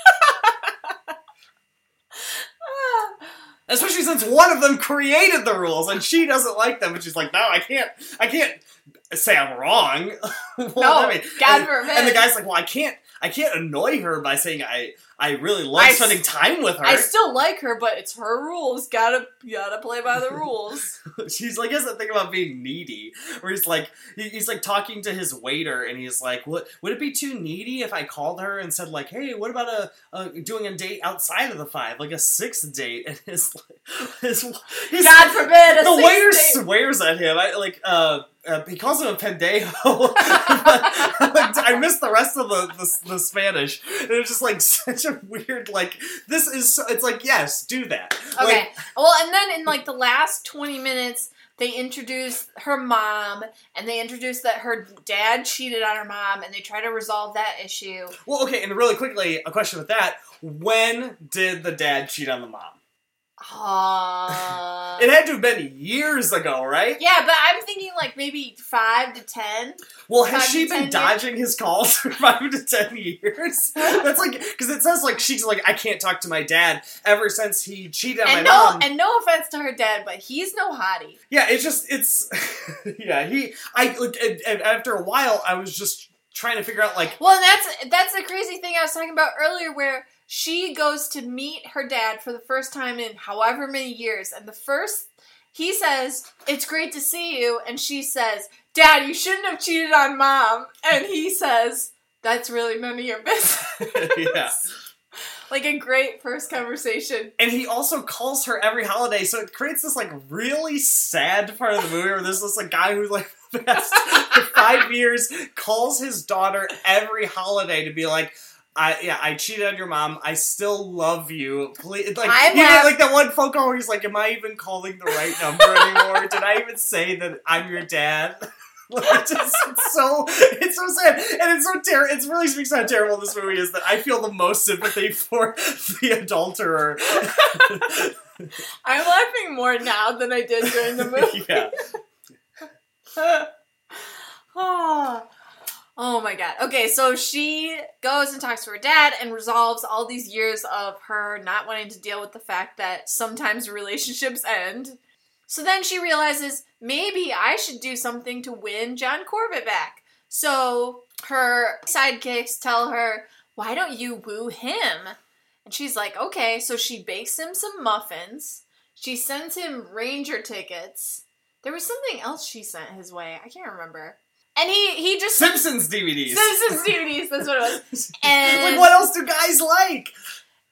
Especially since one of them created the rules and she doesn't like them, and she's like, "No, I can't. I can't say I'm wrong." [laughs] Would No, that mean? God and, forbid. And the guy's like, "Well, I can't. I can't annoy her by saying I I really love I s- spending time with her." I still like her, but it's her rules. Gotta gotta play by the [laughs] rules. She's like, he has that thing about being needy, where he's like, he- he's like talking to his waiter, and he's like, "What would it be too needy if I called her and said like, hey, what about a, a doing a date outside of the five, like a sixth date?" And his, his, his God forbid a the waiter date. swears at him. I like, uh, uh he calls him a pendejo. [laughs] [laughs] I missed the rest of the, the the Spanish. And it's just like such a weird like. This is so, it's like yes, do that. Okay. Like, well, and then in like the last 20 minutes, they introduce her mom and they introduce that her dad cheated on her mom and they try to resolve that issue. Well, okay, and really quickly, a question with that: When did the dad cheat on the mom? Uh, It had to have been years ago, right? yeah, but I'm thinking like maybe 5 to 10. Well, has Five she to 10 been years? dodging his calls [laughs] for five to ten years? That's like because it says like she's like I can't talk to my dad ever since he cheated on And my no, mom. and no offense to her dad, but he's no hottie. yeah, it's just it's [laughs] yeah. He I like after a while I was just trying to figure out like Well, that's that's the crazy thing I was talking about earlier, where she goes to meet her dad for the first time in however many years, and the first he says, "It's great to see you," and she says, "Dad, you shouldn't have cheated on mom," and he says, "That's really none of your [laughs] business." [laughs] yeah. like a great first conversation. And he also calls her every holiday, so it creates this like really sad part of the movie where there's this like guy who like [laughs] the past five years calls his daughter every holiday to be like. I yeah, I cheated on your mom. I still love you. Please, like I'm he did, laugh- like that one phone call where he's like, "Am I even calling the right number anymore? Did I even say that I'm your dad?" [laughs] It's just it's so it's so sad and it's so terrible. It really speaks how terrible this movie is that I feel the most sympathy for the adulterer. I'm laughing more now than I did during the [laughs] movie. yeah. [laughs] oh. Oh my god. Okay, so she goes and talks to her dad and resolves all these years of her not wanting to deal with the fact that sometimes relationships end. So then she realizes maybe I should do something to win John Corbett back. So her sidekicks tell her, why don't you woo him? And she's like, okay. So she bakes him some muffins. She sends him ranger tickets. There was something else she sent his way. I can't remember. And he he just Simpsons DVDs. Simpsons DVDs. That's what it was. [laughs] And like what else do guys like?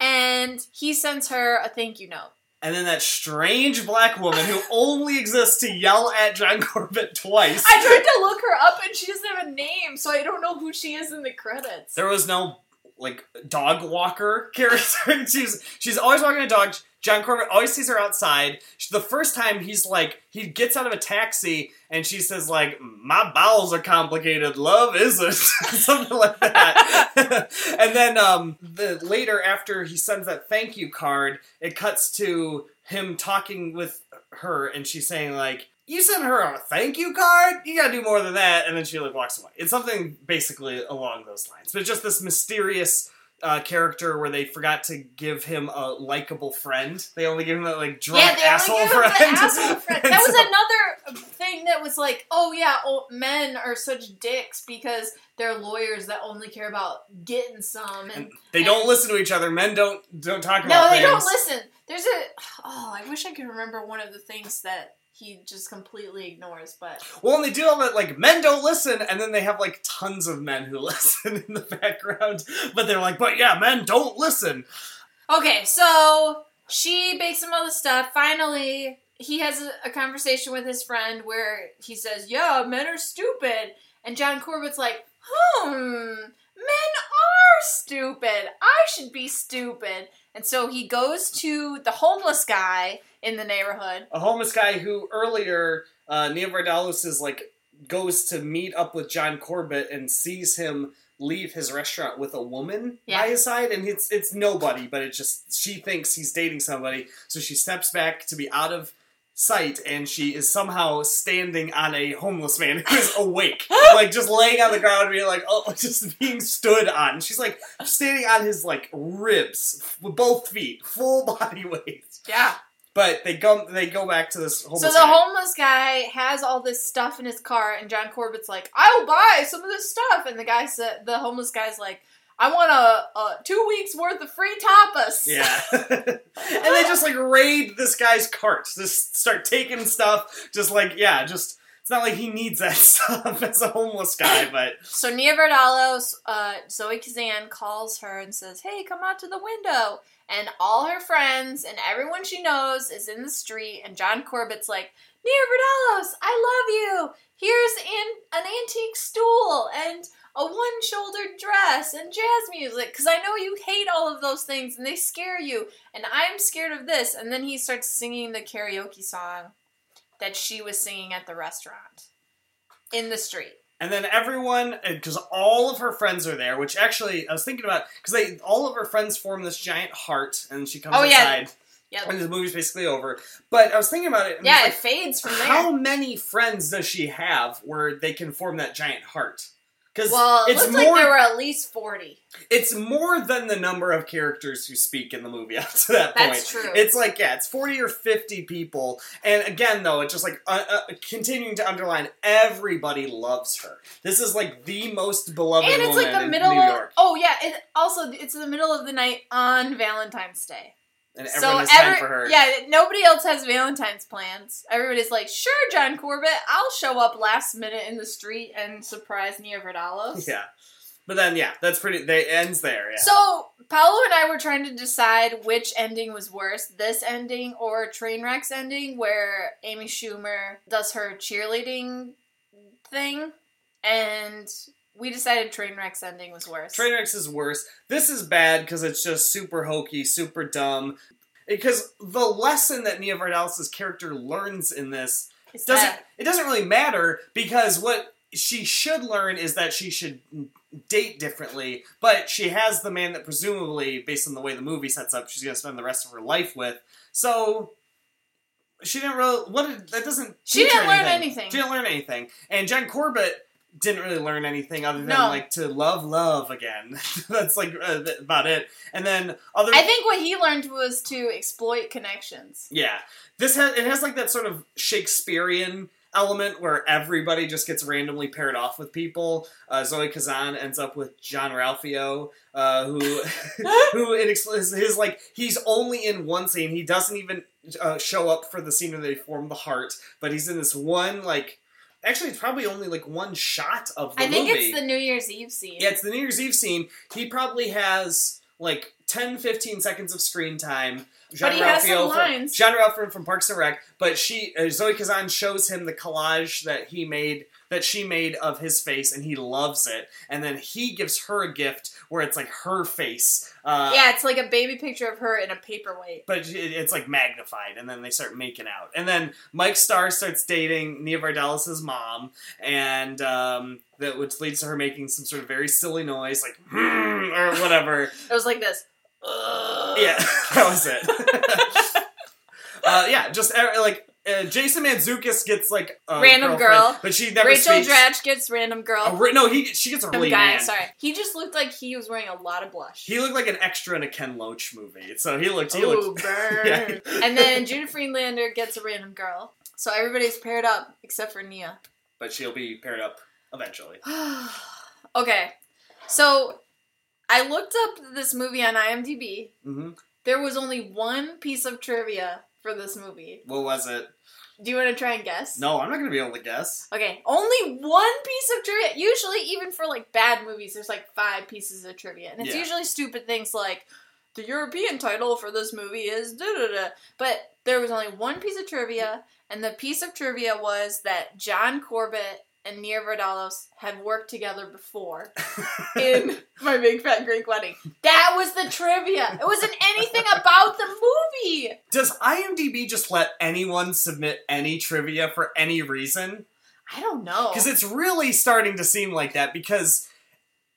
and he sends her a thank you note. And then that strange black woman who [laughs] only exists to yell at John Corbett twice. I tried to look her up and she doesn't have a name, so I don't know who she is in the credits. There was no like dog walker [laughs] character. [laughs] she's she's always walking a dog. John Corbett always sees her outside. She- The first time he's like he gets out of a taxi and she says like my bowels are complicated, love isn't [laughs] something like that. and then um the later after he sends that thank you card, it cuts to him talking with her and she's saying like you sent her a thank you card? You gotta do more than that. And then she like walks away. It's something basically along those lines. But just this mysterious uh, character where they forgot to give him a likable friend. They only give him that like drunk yeah, they asshole only give him friend. the asshole [laughs] friend. That was another thing that was like, oh yeah, oh, men are such dicks because they're lawyers that only care about getting some. And and they don't listen to each other. Men don't don't talk about. no, they don't listen. There's a oh, I wish I could remember one of the things that he just completely ignores, but Well, and they do all that like men don't listen, and then they have like tons of men who [laughs] listen in the background. But they're like, but yeah, men don't listen. Okay, so she bakes some other stuff. Finally, he has a, a conversation with his friend where he says, Yeah, men are stupid. And John Corbett's like, Hmm, men are stupid. I should be stupid. And so he goes to the homeless guy in the neighborhood. a homeless guy who earlier uh, Nia Vardalos is like goes to meet up with John Corbett and sees him leave his restaurant with a woman Yeah. by his side, and it's it's nobody, but it just she thinks he's dating somebody, so she steps back to be out of sight, and she is somehow standing on a homeless man who is [laughs] awake, [laughs] like just laying on the ground, being like, oh, [laughs] just being stood on. She's like standing on his like ribs with both feet, full body weight. Yeah. But they go they go back to this homeless So the guy. homeless guy has all this stuff in his car, and John Corbett's like, "I'll buy some of this stuff." And the guy said, "The homeless guy's like, I want a, a two weeks worth of free tapas." Yeah. [laughs] and they just like raid this guy's cart. Just start taking stuff. Just like, yeah, just it's not like he needs that [laughs] stuff as a homeless guy, [coughs] but So Nia Vardalos, uh, Zoe Kazan calls her and says, "Hey, come out to the window." And all her friends and everyone she knows is in the street, and John Corbett's like, "Nia Vardalos, I love you. Here's an, an antique stool and a one-shouldered dress and jazz music because I know you hate all of those things and they scare you, and I'm scared of this." And then he starts singing the karaoke song that she was singing at the restaurant in the street. and then everyone uh, because all of her friends are there, which actually I was thinking about because they all of her friends form this giant heart, and she comes Oh, yeah. outside, Yep. and the movie's basically over. But I was thinking about it. And Yeah, it fades from there. how many friends does she have where they can form that giant heart? Because Well, it it's looks more like there were at least 40. it's more than the number of characters who speak in the movie [laughs] up to that point. That's true. It's like yeah, it's forty or fifty people, and again though, it's just like uh, uh, continuing to underline everybody loves her. This is like the most beloved and it's woman like the middle of. Oh, yeah. It, also, it's the middle of the night on Valentine's Day. And so everyone has time for her. Yeah, nobody else has Valentine's plans. Everybody's like, sure, John Corbett, I'll show up last minute in the street and surprise Nia Vardalos. yeah. But then yeah, that's pretty. They ends there. Yeah. So Paolo and I were trying to decide which ending was worse, this ending or Trainwreck's ending, where Amy Schumer does her cheerleading thing, and we decided Trainwreck's ending was worse. Trainwrecks is worse. This is bad because it's just super hokey, super dumb. Eh, because the lesson that Nia Vardalos' character learns in this It's doesn't that- it doesn't really matter because what she should learn is that she should date differently but she has the man that presumably based on the way the movie sets up she's going to spend the rest of her life with so she didn't really what did, that doesn't She didn't learn anything. she didn't learn anything and John Corbett didn't really learn anything other than No. like to love love again [laughs] that's like uh, about it and then other I think what he learned was to exploit connections. yeah, this has it has like that sort of Shakespearean element where everybody just gets randomly paired off with people. Uh, Zoe Kazan ends up with Jean Ralphio, uh, who [laughs] who [laughs] it ex- his, his like he's only in one scene. He doesn't even uh, show up for the scene where they form the heart, but he's in this one like. Actually, it's probably only like one shot of the I think movie. it's the New Year's Eve scene. Yeah, it's the New Year's Eve scene. He probably has like 10, 15 seconds of screen time. But he has some from, lines. Jean Ralphio from Parks and Rec, but she uh, Zoe Kazan shows him the collage that he made that she made of his face, and he loves it. And then he gives her a gift where it's like her face. Uh, yeah, it's like a baby picture of her in a paperweight. but it- it's like magnified, and then they start making out, and then Mike Starr starts dating Nia Vardalos' mom, and um, that which leads to her making some sort of very silly noise, like "Hmm," or whatever. [laughs] It was like this. Ugh. [laughs] Yeah, that was it. [laughs] uh, yeah, just uh, like uh, Jason Mantzoukas gets like a Random girl. but she never Rachel speaks. Dratch gets random girl. A ra- no, he she gets a Random really guy. man. Sorry, he just looked like he was wearing a lot of blush. He looked like an extra in a Ken Loach movie, so he looked. He Ooh, looked. burn. [laughs] Yeah. And then Judah Friedlander gets a random girl. So everybody's paired up except for Nia. but she'll be paired up eventually. [sighs] okay, so I looked up this movie on IMDb. hmm There was only one piece of trivia for this movie. What was it? Do you want to try and guess? No, I'm not gonna be able to guess. Okay, only one piece of trivia. Usually, even for like bad movies, there's like five pieces of trivia, and it's Yeah. usually stupid things like the European title for this movie is da da da. But there was only one piece of trivia, and the piece of trivia was that John Corbett and Nia Vardalos had worked together before [laughs] in My Big Fat Greek Wedding. That was the trivia. It wasn't anything about the movie. Does IMDb just let anyone submit any trivia for any reason? I don't know. Because it's really starting to seem like that. Because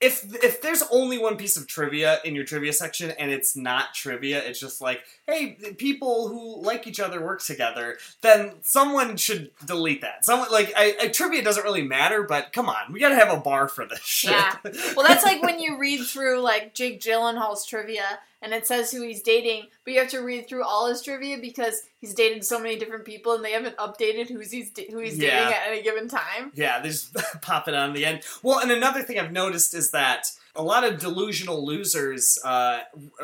if if there's only one piece of trivia in your trivia section and it's not trivia, it's just like, hey, people who like each other work together, then someone should delete that. Someone like I, I, trivia doesn't really matter, but come on, we gotta have a bar for this shit. Yeah. Well, that's like when you read through like Jake Gyllenhaal's trivia and it says who he's dating, but you have to read through all his trivia because he's dated so many different people and they haven't updated who's he's da- who he's Yeah. dating at any given time. Yeah, they just [laughs] pop it on the end. Well, and another thing I've noticed is that a lot of delusional losers uh,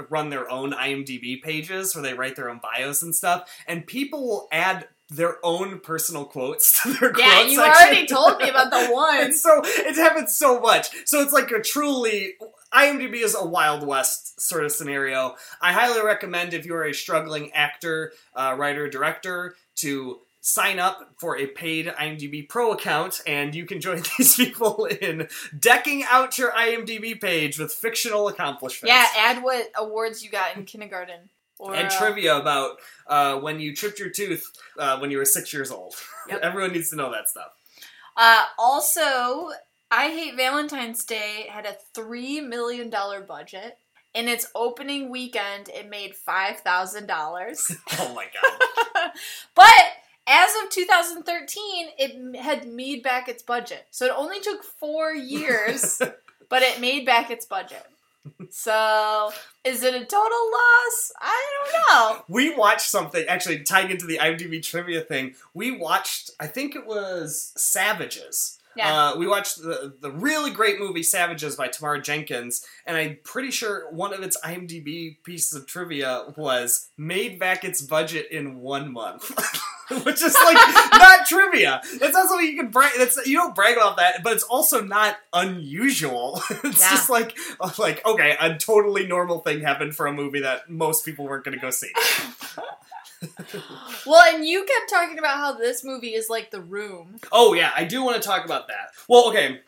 run their own IMDb pages where they write their own bios and stuff, and people will add their own personal quotes [laughs] to their Yeah, quote you section. already told me about the [laughs] one. It's so it happens so much. So it's like a truly IMDb is a Wild West sort of scenario. I highly recommend if you are a struggling actor, uh, writer, director to sign up for a paid IMDb Pro account, and you can join [laughs] these people in decking out your IMDb page with fictional accomplishments. Yeah, add what awards you got in kindergarten. Or, and uh, trivia about uh, when you tripped your tooth uh, when you were six years old. [laughs] Yep. Everyone needs to know that stuff. Uh, also, I Hate Valentine's Day had a $3 million budget. In its opening weekend, it made $5,000. [laughs] Oh my god. [laughs] but as of 2013, it had made back its budget. So it only took four years, but it made back its budget. So is it a total loss? I don't know. we watched something actually tying into the IMDb trivia thing. We watched, I think it was Savages. Yeah. Uh, we watched the the really great movie Savages by Tamara Jenkins, and I'm pretty sure one of its IMDb pieces of trivia was made back its budget in one month, [laughs] [laughs] which is like not trivia. That's not something you can brag. That's you don't brag about that, but it's also not unusual. [laughs] it's Yeah. just like oh, like okay, a totally normal thing happened for a movie that most people weren't going to go see. [laughs] Well, and you kept talking about how this movie is like The Room. Oh yeah, I do want to talk about that. Well, okay.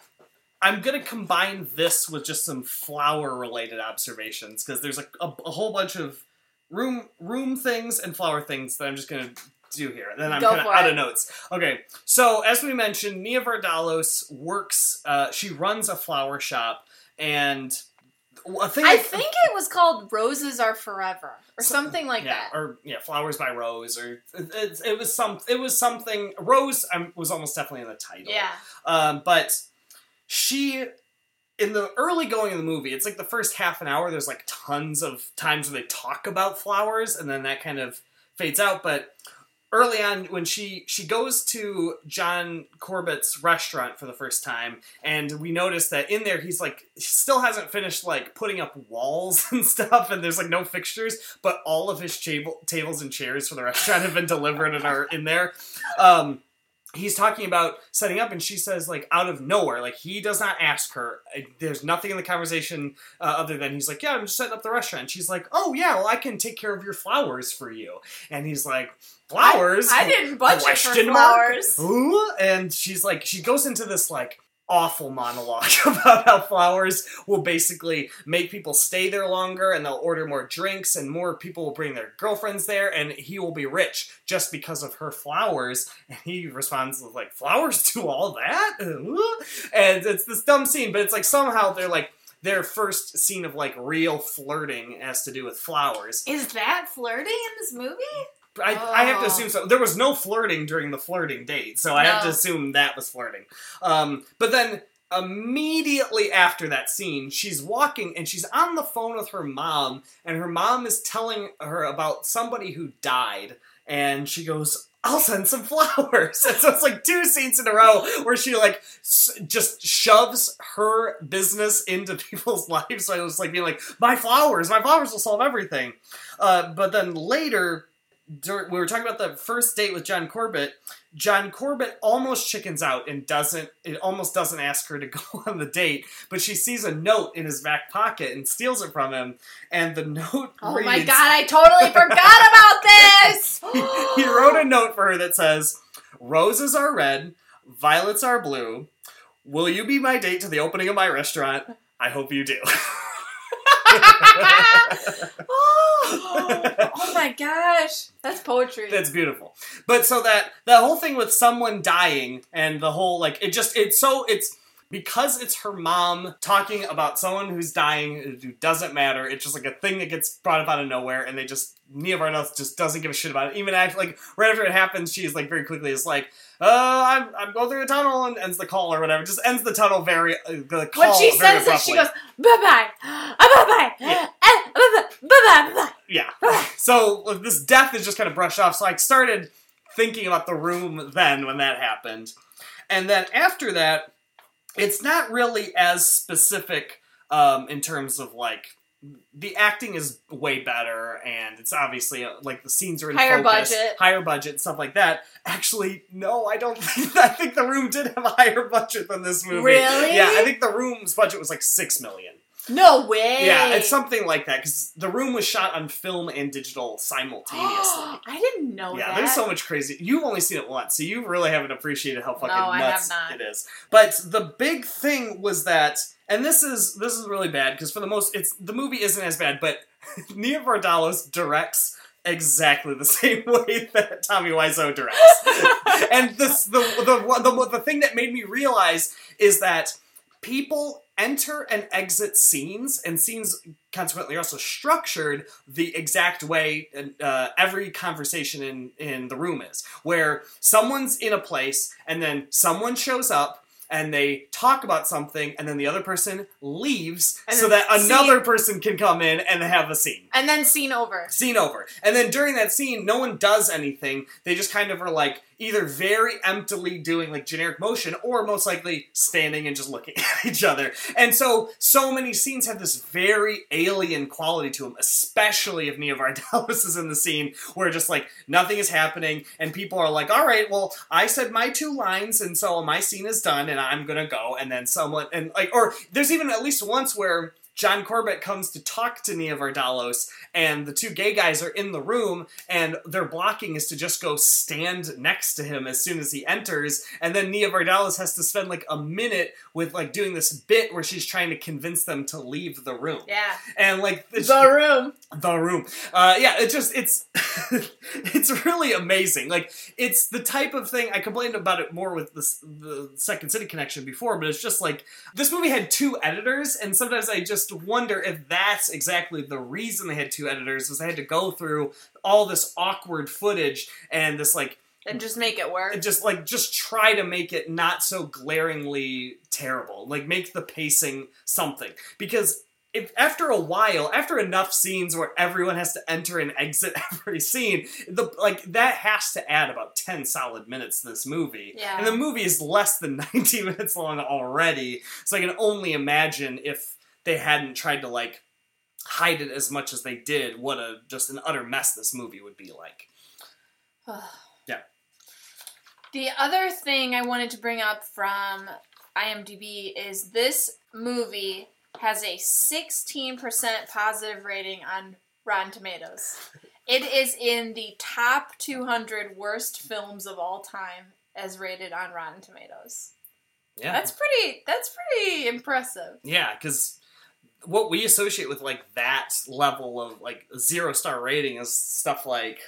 I'm gonna combine this with just some flower related observations because there's a, a, a whole bunch of room room things and flower things that I'm just gonna do here. Then I'm kind of out it. of notes. Okay, so as we mentioned, Nia Vardalos works. Uh, she runs a flower shop, and a thing I think it was called Roses Are Forever or something like yeah, that. or yeah, flowers by Rose, or it, it, it was some, it was something. Rose um, was almost definitely in the title. Yeah. Um, but she, in the early going of the movie, it's like the first half an hour. There's like tons of times where they talk about flowers, and then that kind of fades out. But early on, when she she goes to John Corbett's restaurant for the first time, and we notice that in there he's like still hasn't finished like putting up walls [laughs] and stuff, and there's like no fixtures, but all of his table, tables and chairs for the restaurant have been delivered and are in there. Um, he's talking about setting up and she says like out of nowhere like he does not ask her. There's nothing in the conversation uh, other than he's like yeah i'm just setting up the restaurant. She's like oh yeah well i can take care of your flowers for you. And he's like flowers I didn't budget for Question mark? flowers. Ooh, and she's like she goes into this like awful monologue [laughs] about how flowers will basically make people stay there longer and they'll order more drinks and more people will bring their girlfriends there and he will be rich just because of her flowers and he responds with like flowers do all that and it's this dumb scene but it's like somehow they're like their first scene of like real flirting has to do with flowers Is that flirting in this movie? I, I have to Oh. assume so. There was no flirting during the flirting date, so I have to assume that was flirting. Um, but then immediately after that scene, she's walking and she's on the phone with her mom, and her mom is telling her about somebody who died, and she goes. I'll send some flowers. [laughs] And so it's like two scenes in a row where she like s- just shoves her business into [laughs] people's lives. So I was like being like, my flowers, my flowers will solve everything. Uh, but then later, dur- we were talking about the first date with John Corbett. John Corbett almost chickens out and doesn't. It almost doesn't ask her to [laughs] go on the date, but she sees a note in his back pocket and steals it from him. And the note Oh reads, my god, I totally forgot about this! [laughs] he, he wrote a note for her that says, "Roses are red, violets are blue. Will you be my date to the opening of my restaurant? I hope you do." [laughs] oh, oh my gosh, that's poetry. That's beautiful. But so that that whole thing with someone dying and the whole like it just it's so it's because it's her mom talking about someone who's dying who doesn't matter. It's just like a thing that gets brought up out of nowhere, and they just Nia Vardalos just doesn't give a shit about it. Even after like right after it happens, she's like very quickly is like, "Uh, I'm I'm going through a tunnel," and ends the call or whatever. Just ends the tunnel very uh, the call when she says it, she goes, bye bye, bye bye, Yeah. bye bye, bye Yeah. [laughs] So this death is just kind of brushed off. So I started thinking about the room then when that happened. And then after that, it's not really as specific um, in terms of like the acting is way better and it's obviously uh, like the scenes are in Higher focus, budget. higher budget stuff like that actually no i don't [laughs] think i think the room did have a higher budget than this movie Really? yeah i think the room's budget was like six million No way. yeah, it's something like that because the room was shot on film and digital simultaneously. [gasps] I didn't know yeah, that. there's so much crazy. You've only seen it once, so you really haven't appreciated how fucking No, I have nuts not. it is. But the big thing was that, and this is this is really bad because for the most, it's the movie isn't as bad, but [laughs] Nia Vardalos directs exactly the [laughs] same way that Tommy Wiseau directs. [laughs] and this the the, the the thing that made me realize is that people enter and exit scenes, and scenes consequently are also structured the exact way uh, every conversation in in the room is, where someone's in a place and then someone shows up. And they talk about something, and then the other person leaves, so that another person can come in and have a scene and then scene over. scene over. And then during that scene, no one does anything. They just kind of are like either very emptily doing like generic motion or most likely standing and just looking [laughs] at each other. And so, so many scenes have this very alien quality to them, especially if Nia Vardalos [laughs] is in the scene where just like nothing is happening and people are like, all right, well, I said my two lines and so my scene is done and I'm gonna go. And then someone, and like, or there's even at least once where John Corbett comes to talk to Nia Vardalos, and the two gay guys are in the room, and their blocking is to just go stand next to him as soon as he enters, and then Nia Vardalos has to spend like a minute with like doing this bit where she's trying to convince them to leave the room, Yeah. and like it's- The room. the room. Uh, yeah, it just it's [laughs] it's really amazing. Like it's the type of thing I complained about it more with this the Second City connection before, but it's just like this movie had two editors, and sometimes I just wonder if that's exactly the reason they had two editors was they had to go through all this awkward footage and this like And just make it work. just like just try to make it not so glaringly terrible like make the pacing something because if after a while after enough scenes where everyone has to enter and exit [laughs] every scene the like that has to add about 10 solid minutes to this movie Yeah. and the movie is less than [laughs] 90 minutes long already so i can only imagine if they hadn't tried to like hide it as much as they did what a just an utter mess this movie would be like [sighs] yeah. The other thing I wanted to bring up from IMDb is this movie has a 16% positive rating on Rotten Tomatoes. It is in the top 200 worst films of all time as rated on Rotten Tomatoes. Yeah, That's pretty that's pretty impressive. yeah, because what we associate with like that level of like zero star rating is stuff like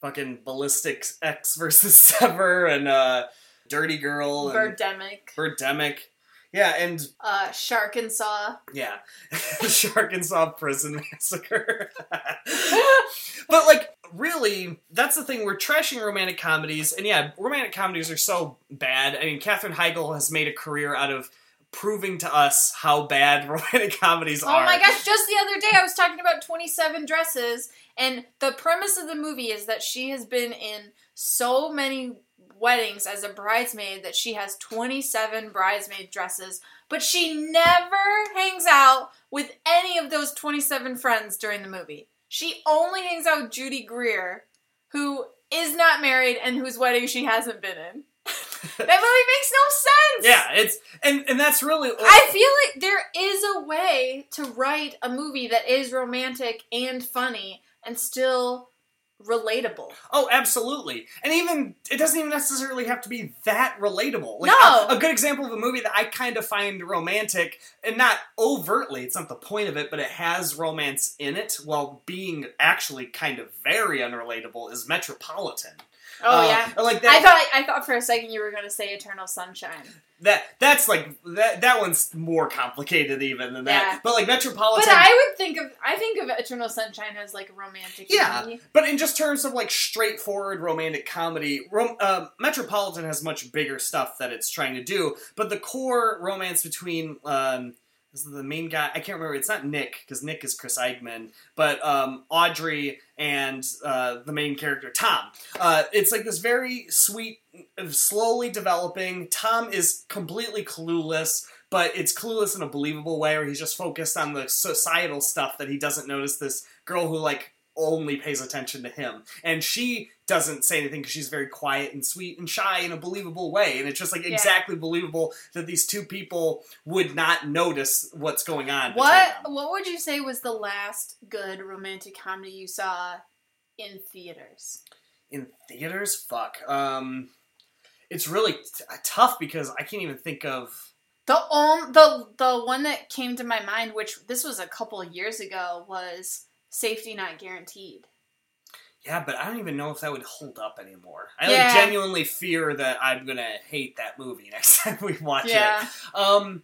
fucking Ballistic Ecks [laughs] versus Sever and uh, Dirty Girl and Birdemic, Birdemic. Yeah, and uh, Sharkansas. yeah, [laughs] Sharkansas Prison Massacre. [laughs] but like, really, that's the thing. We're trashing romantic comedies, and yeah, romantic comedies are so bad. I mean, Katherine Heigl has made a career out of proving to us how bad [laughs] romantic comedies are. Oh my gosh, just the other day I was talking about 27 dresses, and the premise of the movie is that she has been in so many weddings as a bridesmaid that she has 27 bridesmaid dresses, but she never hangs out with any of those 27 friends during the movie. She only hangs out with Judy Greer, who is not married and whose wedding she hasn't been in. That movie makes no sense. Yeah, it's and and that's really I feel like there is a way to write a movie that is romantic and funny and still relatable. Oh, absolutely. And even it doesn't even necessarily have to be that relatable. Like No. a, a good example of a movie that I kind of find romantic and not overtly, it's not the point of it, but it has romance in it while being actually kind of very unrelatable is Metropolitan. Oh Uh, yeah. Like I thought I thought for a second you were going to say Eternal Sunshine. that that's like that that one's more complicated even than that. Yeah. But like Metropolitan But I would think of I think of Eternal Sunshine as like a romantic Yeah. comedy. But in just terms of like straightforward romantic comedy, rom- uh, Metropolitan has much bigger stuff that it's trying to do. But the core romance between um, the main guy I can't remember. It's not Nick because Nick is Chris Eigeman, but um, Audrey and uh, the main character Tom. Uh, it's like this very sweet, slowly developing. Tom is completely clueless. But it's clueless in a believable way, where he's just focused on the societal stuff that he doesn't notice this girl who like only pays attention to him. And she doesn't say anything because she's very quiet and sweet and shy in a believable way. And it's just like Yeah. exactly believable that these two people would not notice what's going on. What what would you say was the last good romantic comedy you saw in theaters? In theaters? Fuck. Um, it's really t- tough because I can't even think of. The um, the the one that came to my mind, which this was a couple of years ago, was Safety Not Guaranteed. Yeah, but I don't even know if that would hold up anymore. I Yeah. like genuinely fear that I'm gonna hate that movie [laughs] next time we watch it. Yeah. Um,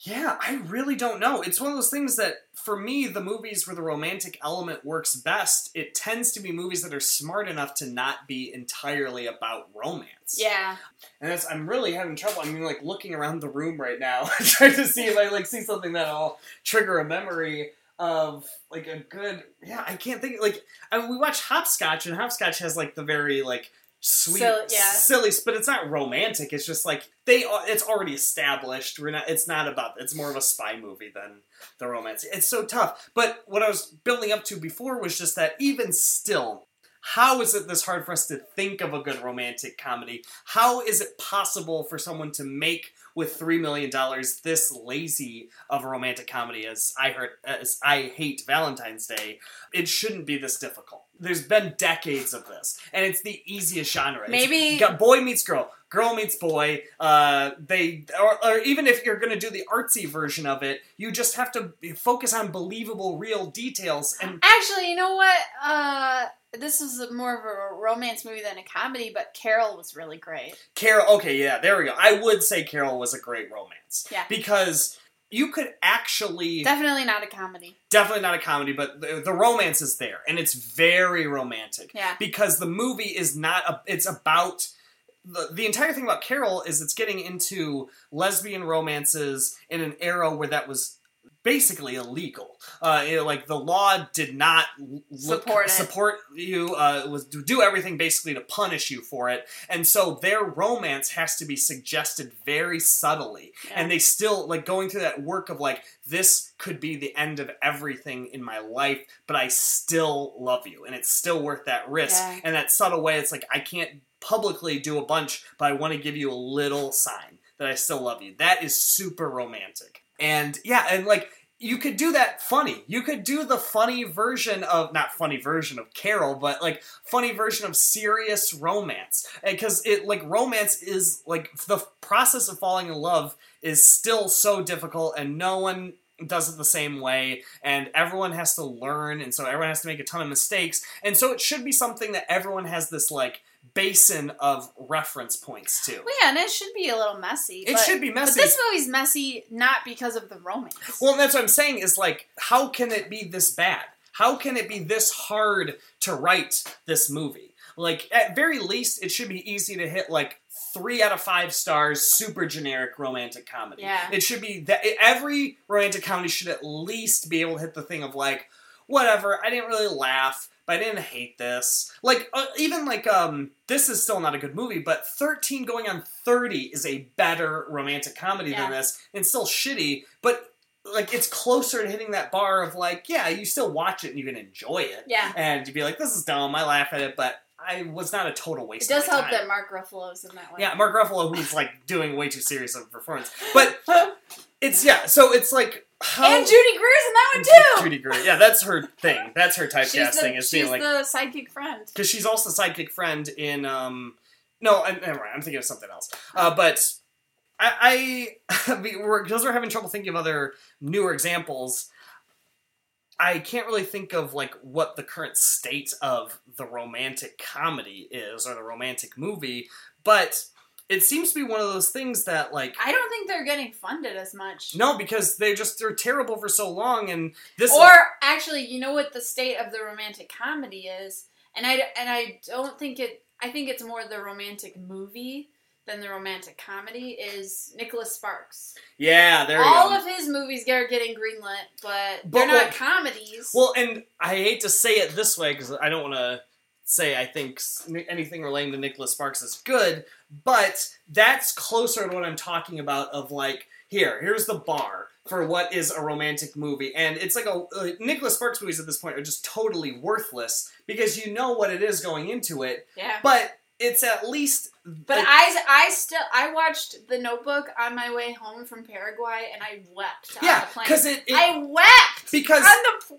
yeah, I really don't know. It's one of those things that, for me, the movies where the romantic element works best, it tends to be movies that are smart enough to not be entirely about romance. Yeah. and that's I'm really having trouble. I mean, like looking around the room right now, [laughs] trying to see if I like see something that'll trigger a memory of like a good. Yeah, I can't think. Like, I mean, we watch Hopscotch, and Hopscotch has like the very like sweet, Silly- yeah. silly, but it's not romantic. It's just like they. It's already established. We're not. It's not about. It's more of a spy movie than the romance. It's so tough. But what I was building up to before was just that even still. How is it this hard for us to think of a good romantic comedy? How is it possible for someone to make with three million dollars this lazy of a romantic comedy as I heard as I hate Valentine's Day? It shouldn't be this difficult. There's been decades of this, and it's the easiest genre. It's Maybe- got boy meets girl, girl meets boy. Uh, they or, or even if you're going to do the artsy version of it, you just have to focus on believable, real details and Actually, you know what? Uh, this is more of a romance movie than a comedy, but Carol was really great. Carol. Okay, yeah, there we go. I would say Carol was a great romance. Yeah. because you could actually Definitely not a comedy. definitely not a comedy, but the, the romance is there, and it's very romantic. Yeah. because the movie is not a. It's about. The, the entire thing about Carol is it's getting into lesbian romances in an era where that was basically illegal. Uh, you know, like the law did not look, Support it. support you. Uh, was do everything basically to punish you for it, and so their romance has to be suggested very subtly. And they still like going through that work of like this could be the end of everything in my life, but I still love you, and it's still worth that risk. Yeah. And that subtle way, it's like I can't publicly do a bunch, but I want to give you a little sign that I still love you. That is super romantic. And yeah, and like you could do that funny. You could do the funny version of not funny version of Carol, but like funny version of serious romance. Because it like romance is like the process of falling in love is still so difficult and no one does it the same way and everyone has to learn and so everyone has to make a ton of mistakes and so it should be something that everyone has this like basin of reference points to. Well, yeah, and it should be a little messy. It but- should be messy. But this movie's messy not because of the romance. Well, that's what I'm saying is like, how can it be this bad? How can it be this hard to write this movie? Like, at very least, it should be easy to hit like three out of five stars, super generic romantic comedy. Yeah. It should be that every romantic comedy should at least be able to hit the thing of like, whatever, I didn't really laugh. But I didn't hate this. Like uh, even like um, this is still not a good movie. But thirteen going on thirty is a better romantic comedy Yeah. than this, and still shitty. But like it's closer to hitting that bar of like, yeah, you still watch it and you can enjoy it, Yeah. and you'd be like, this is dumb. I laugh at it, but I was not a total waste. It does help time. that Mark Ruffalo's in that one. Yeah, Mark Ruffalo, who's like doing way too serious of a performance, but [laughs] it's yeah. So it's like how And Judy Greer's in that one too. Judy Greer. Yeah, that's her thing. That's her typecasting [laughs] is being like the sidekick friend. because she's also the sidekick friend in um no I, never mind i'm thinking of something else uh, but i i [laughs] we're because we're having trouble thinking of other newer examples i can't really think of like what the current state of the romantic comedy is or the romantic movie but it seems to be one of those things that like I don't think they're getting funded as much. no because they just they're terrible for so long and this Or actually, you know what the state of the romantic comedy is, and I and I don't think it. I think it's more the romantic movie than the romantic comedy. Is Nicholas Sparks? yeah there you All of his movies are getting greenlit, but, But they're not what- comedies. Well, and I hate to say it this way because I don't want to say I think anything relating to Nicholas Sparks is good, but that's closer to what I'm talking about. Of like, here, here's the bar for what is a romantic movie, and it's like a uh, Nicholas Sparks movies at this point are just totally worthless because you know what it is going into it, yeah. but it's at least. But I, I still I watched The Notebook on my way home from Paraguay, and I wept yeah, because it, it I wept because on the [laughs] plane.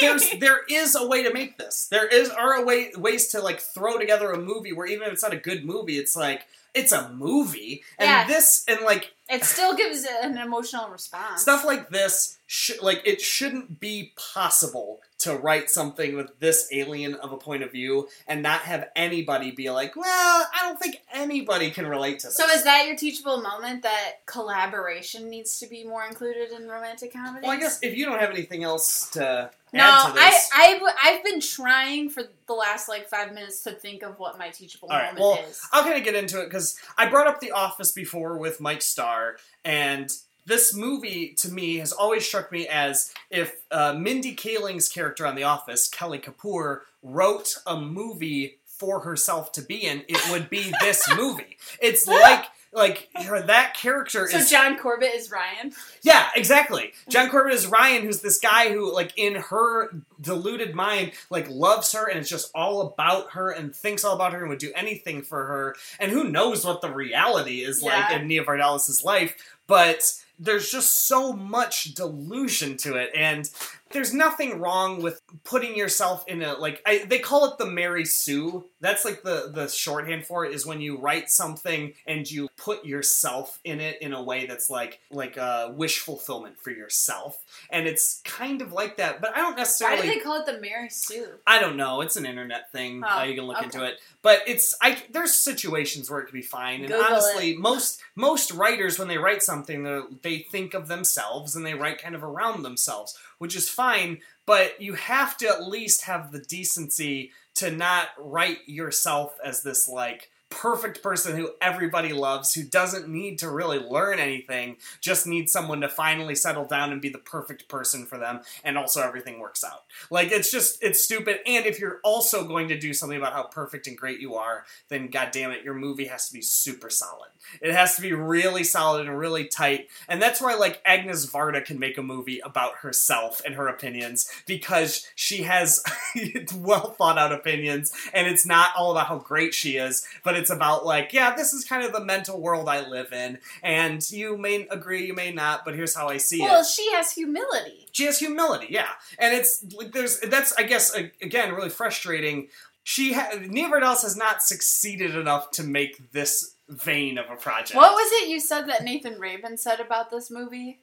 there's there is a way to make this. There is are a way ways to like throw together a movie where even if it's not a good movie, it's like it's a movie. And Yeah. this and like It still gives an emotional response. stuff like this, sh- like it shouldn't be possible to write something with this alien of a point of view and not have anybody be like, well, I don't think anybody can relate to this. So is that your teachable moment that collaboration needs to be more included in romantic comedies? well, I guess if you don't have anything else to No, add to I, I've, I've been trying for the last like five minutes to think of what my teachable All right, moment well, is. I'll kind of get into it because I brought up The Office before with Mike Starr, and this movie to me has always struck me as if uh, Mindy Kaling's character on The Office, Kelly Kapoor, wrote a movie for herself to be in, it would be this [laughs] movie. It's like like her, that character is So is John Corbett is Ryan. yeah, exactly. John Corbett is Ryan, who's this guy who, like, in her deluded mind, like, loves her and it's just all about her and thinks all about her and would do anything for her. And who knows what the reality is like in Nia Vardalos' life, but there's just so much delusion to it. And there's nothing wrong with putting yourself in a like I, they call it the Mary Sue. That's like the the shorthand for it is when you write something and you put yourself in it in a way that's like like a wish fulfillment for yourself. And it's kind of like that, but I don't necessarily. Why do they call it the Mary Sue? I don't know. It's an internet thing. Oh, uh, you can look okay. into it. But it's I. There's situations where it can be fine. And Google honestly, most most writers when they write something, they they think of themselves and they write kind of around themselves, which is fine. But you have to at least have the decency to not write yourself as this like perfect person who everybody loves, who doesn't need to really learn anything, just needs someone to finally settle down and be the perfect person for them, and also everything works out. Like it's just it's stupid. And if you're also going to do something about how perfect and great you are, then god damn it, your movie has to be super solid. It has to be really solid and really tight. And that's why like Agnes Varda can make a movie about herself and her opinions because she has [laughs] well thought out opinions and it's not all about how great she is, but it's about like, yeah, this is kind of the mental world I live in and you may agree, you may not, but here's how I see Well, it. Well, she has humility. She has humility, yeah, and it's like there's that's I guess again really frustrating. She ha- Nia Vardalos has not succeeded enough to make this vein of a project. What was it you said that Nathan Rabin said about this movie?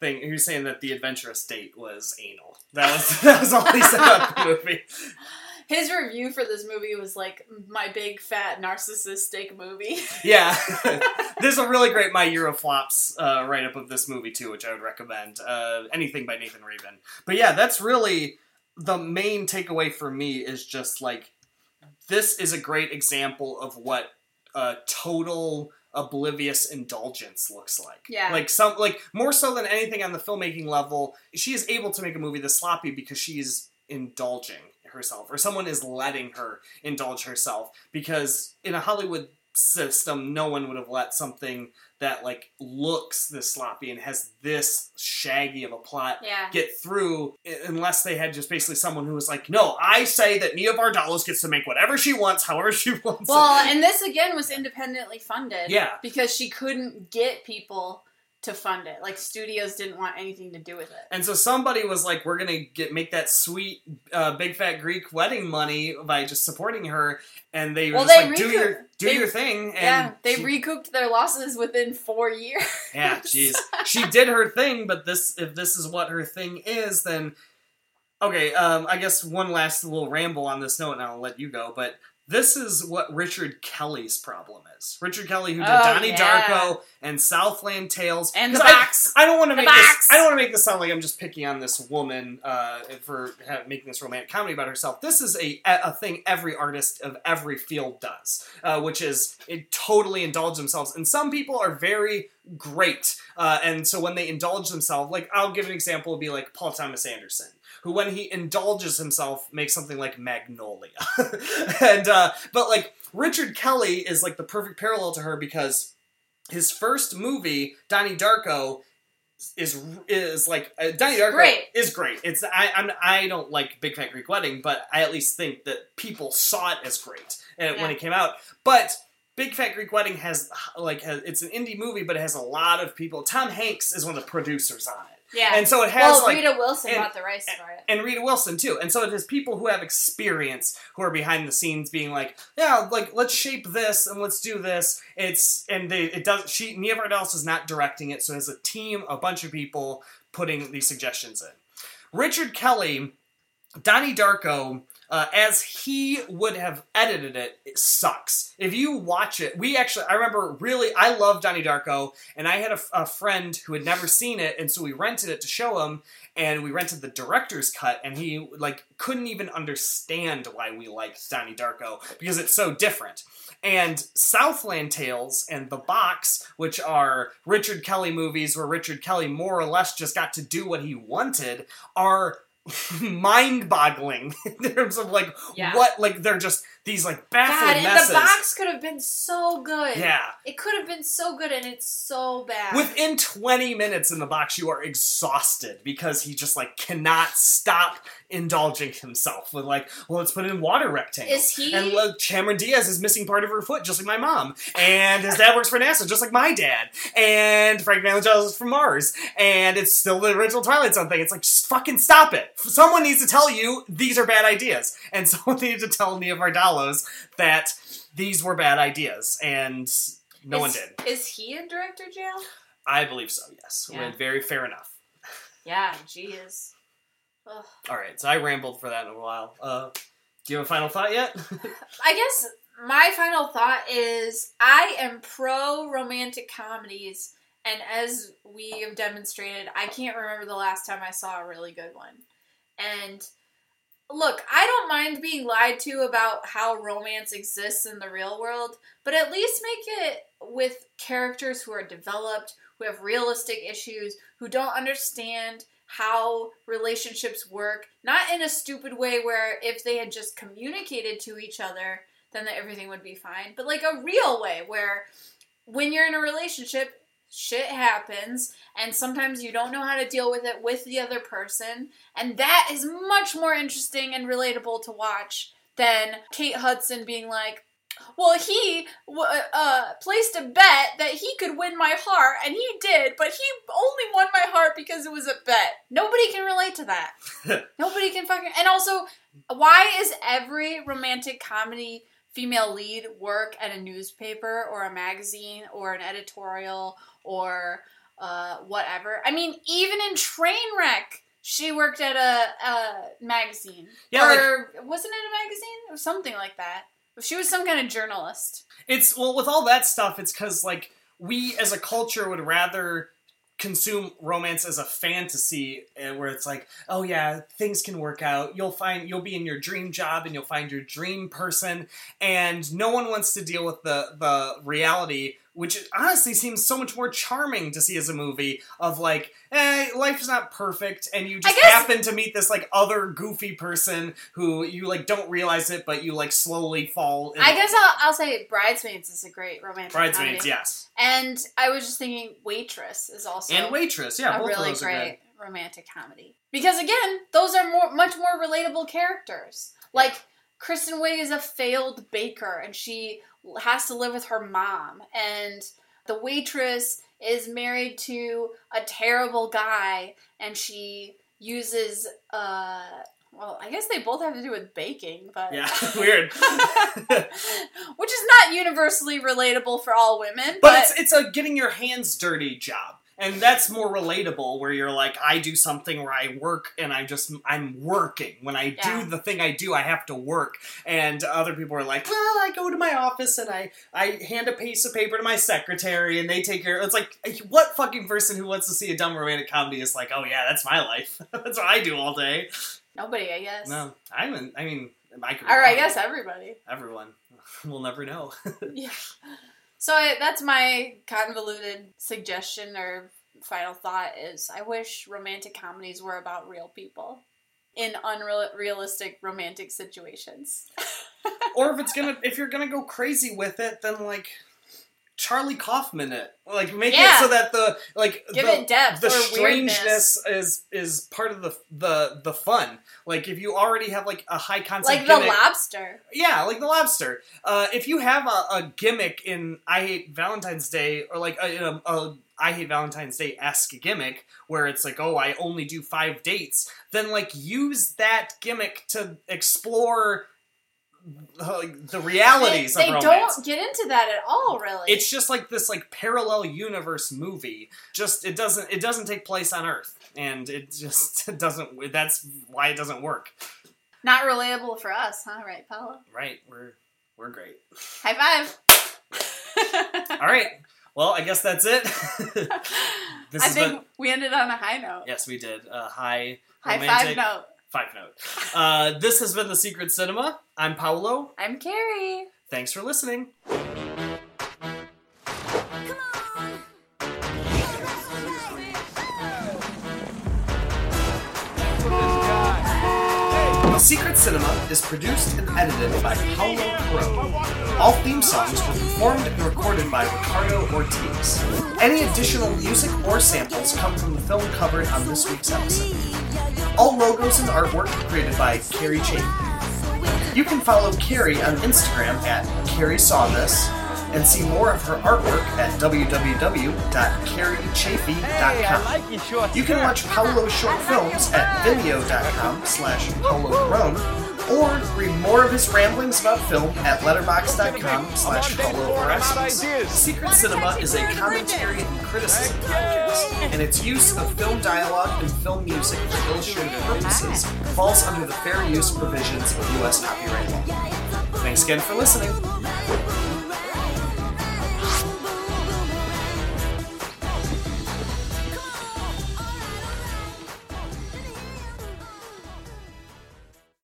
thing? He was saying that the adventurous date was anal. That was [laughs] that was all he said about the movie. [laughs] His review for this movie was like my big fat narcissistic movie. [laughs] Yeah, [laughs] there's a really great My Year of Flops uh, write up of this movie too, which I would recommend. Uh, anything by Nathan Rabin. But yeah, that's really the main takeaway for me is just like this is a great example of what uh, total oblivious indulgence looks like. Yeah. Like some like more so than anything on the filmmaking level, she is able to make a movie this sloppy because she's indulging herself or someone is letting her indulge herself because in a Hollywood system no one would have let something that like looks this sloppy and has this shaggy of a plot Yeah. get through unless they had just basically someone who was like, no, I say that Nia Vardalos gets to make whatever she wants, however she [laughs] wants. Well, it. and this again was independently funded. Yeah. Because she couldn't get people to fund it. Like studios didn't want anything to do with it. And so somebody was like, "We're gonna get make that sweet uh, big fat Greek wedding money by just supporting her," and they were Well, just they like, "Do recoup- your do they- your thing." And yeah, they she- recouped their losses within four years. Yeah, [laughs] jeez. she did her thing, but this if this is what her thing is, then okay. Um, I guess one last little ramble on this note, and I'll let you go. But this is what Richard Kelly's problem is. Richard Kelly, who did Oh, Donnie yeah. Darko and Southland Tales, And the 'Cause I- box. I, don't want to make this. I don't want to make this sound like I'm just picking on this woman uh, for making this romantic comedy about herself. This is a a thing every artist of every field does, uh, which is it totally indulge themselves. And some people are very great, uh, and so when they indulge themselves, like I'll give an example, would be like Paul Thomas Anderson. Who, when he indulges himself, makes something like Magnolia, [laughs] and uh, but like Richard Kelly is like the perfect parallel to her because his first movie, Donnie Darko, is is like uh, Donnie Darko great. is great. It's I I'm, I don't like Big Fat Greek Wedding, but I at least think that people saw it as great uh, when it came out. But Big Fat Greek Wedding has like has, it's an indie movie, but it has a lot of people. Tom Hanks is one of the producers on it, Yeah. and so it has well, like Rita Wilson and- bought the rights for it. and Rita Wilson too. And so it has people who have experience who are behind the scenes being like, yeah, like let's shape this and let's do this. It's and they it does she Nia Vardalos is not directing it, so it has a team, a bunch of people putting these suggestions in. Richard Kelly, Donnie Darko, uh, as he would have edited it, it sucks. If you watch it, we actually, I remember really, I love Donnie Darko, and I had a, a friend who had never seen it, and so we rented it to show him, and we rented the director's cut, and he like couldn't even understand why we liked Donnie Darko because it's so different. And Southland Tales and The Box, which are Richard Kelly movies where Richard Kelly more or less just got to do what he wanted, are [laughs] mind-boggling [laughs] in terms of like Yeah. what like they're just these like God, baffling and messes. the box could have been so good. yeah. It could have been so good, and it's so bad. Within 20 minutes in the box, you are exhausted because he just like cannot stop indulging himself with like, well, let's put in water rectangles. Is he- And look, Cameron Diaz is missing part of her foot, just like my mom. And his dad works for NASA, just like my dad. And Frank Langella is from Mars. And it's still the original Twilight Zone thing. It's like, just fucking stop it. Someone needs to tell you these are bad ideas. And [laughs] someone needs to tell Nia Vardalos that these were bad ideas. And no is, one did. Is he in director jail? I believe so, yes. Yeah. Very fair enough. Yeah, geez. Ugh. All right, so I rambled for that in a while. Uh, do you have a final thought yet? [laughs] I guess my final thought is I am pro romantic comedies, and as we have demonstrated, I can't remember the last time I saw a really good one. And look, I don't mind being lied to about how romance exists in the real world, but at least make it with characters who are developed, who have realistic issues, who don't understand how relationships work, not in a stupid way where if they had just communicated to each other, then that everything would be fine, but like a real way where when you're in a relationship, shit happens and sometimes you don't know how to deal with it with the other person. And that is much more interesting and relatable to watch than kate hudson being like well he uh, placed a bet that he could win my heart and he did but he only won my heart because it was a bet. Nobody can relate to that. [laughs] Nobody can fucking and also why is every romantic comedy female lead work at a newspaper or a magazine or an editorial or uh, whatever. I mean, even in Trainwreck, she worked at a, a magazine. Yeah, or wasn't it a magazine or something like that? She was some kind of journalist. It's well with all that stuff. It's because like we as a culture would rather consume romance as a fantasy uh, where it's like oh yeah things can work out. You'll find you'll be in your dream job and you'll find your dream person. And no one wants to deal with the the reality which honestly seems so much more charming to see as a movie of like, eh, life's not perfect, and you just guess- happen to meet this like other goofy person who you like don't realize it, but you like slowly fall. In I guess I'll, I'll say Bridesmaids is a great romantic comedy. Bridesmaids, comedy. yes, And I was just thinking Waitress is also and Waitress, yeah, a both really those are good. great romantic comedy. Because again, those are more much more relatable characters. Like Kristen Wiig is a failed baker and she has to live with her mom and the waitress is married to a terrible guy and she uses uh well, I guess they both have to do with baking, but Yeah, [laughs] [laughs] weird. which is not universally relatable for all women. But, But, it's it's a getting your hands dirty job. And that's more relatable where you're like, I do something where I work and I just I'm working. When I Yeah. do the thing I do, I have to work. And other people are like, Well, I go to my office and I I hand a piece of paper to my secretary and they take care it's like what fucking person who wants to see a dumb romantic comedy is like, Oh yeah, that's my life. [laughs] that's what I do all day. nobody, I guess. No. I haven't I mean I could Or I guess everybody. everyone. [laughs] We'll never know. [laughs] Yeah. So I, that's my convoluted suggestion or final thought is I wish romantic comedies were about real people in unrealistic romantic situations. [laughs] or if it's gonna if you're gonna go crazy with it, then like Charlie Kaufman it. Like make Yeah. it so that the like Give the, it depth the strangeness is is part of the the the fun. Like if you already have like a high concept like the lobster. yeah, like the lobster. Uh, if you have a, a gimmick in I Hate Valentine's Day or like a, a, a I Hate Valentine's Day esque gimmick where it's like, oh, I only do five dates, then like use that gimmick to explore uh, the realities they, they of romance. don't get into that at all, really. It's just like this like parallel universe movie. Just it doesn't it doesn't take place on Earth, and it just [laughs] it doesn't. That's why it doesn't work. not relatable for us, huh? Right, Paolo? Right? We're we're great. High five. [laughs] All right. Well, I guess that's it. [laughs] this I think been we ended on a high note. yes, we did. Uh, high High five note. Five note. Uh, this has been the Secret Cinema. I'm Paolo. I'm Carrie. Thanks for listening. Secret Cinema is produced and edited by Paolo Pro. All theme songs were performed and recorded by Ricardo Ortiz. Any additional music or samples come from the film covered on this week's episode. All logos and artwork created by Carrie Chapin. You can follow Carrie on Instagram at Carrie Saw This and see more of her artwork at www.carriechafee.com. You can watch Paolo's short films at vimeo.com slash Paolo or read more of his ramblings about film at letterboxd.com slash. Secret Cinema is a commentary and criticism podcast, and its use of film dialogue and film music for illustrative purposes falls under the fair use provisions of U.S. copyright law. Thanks again for listening.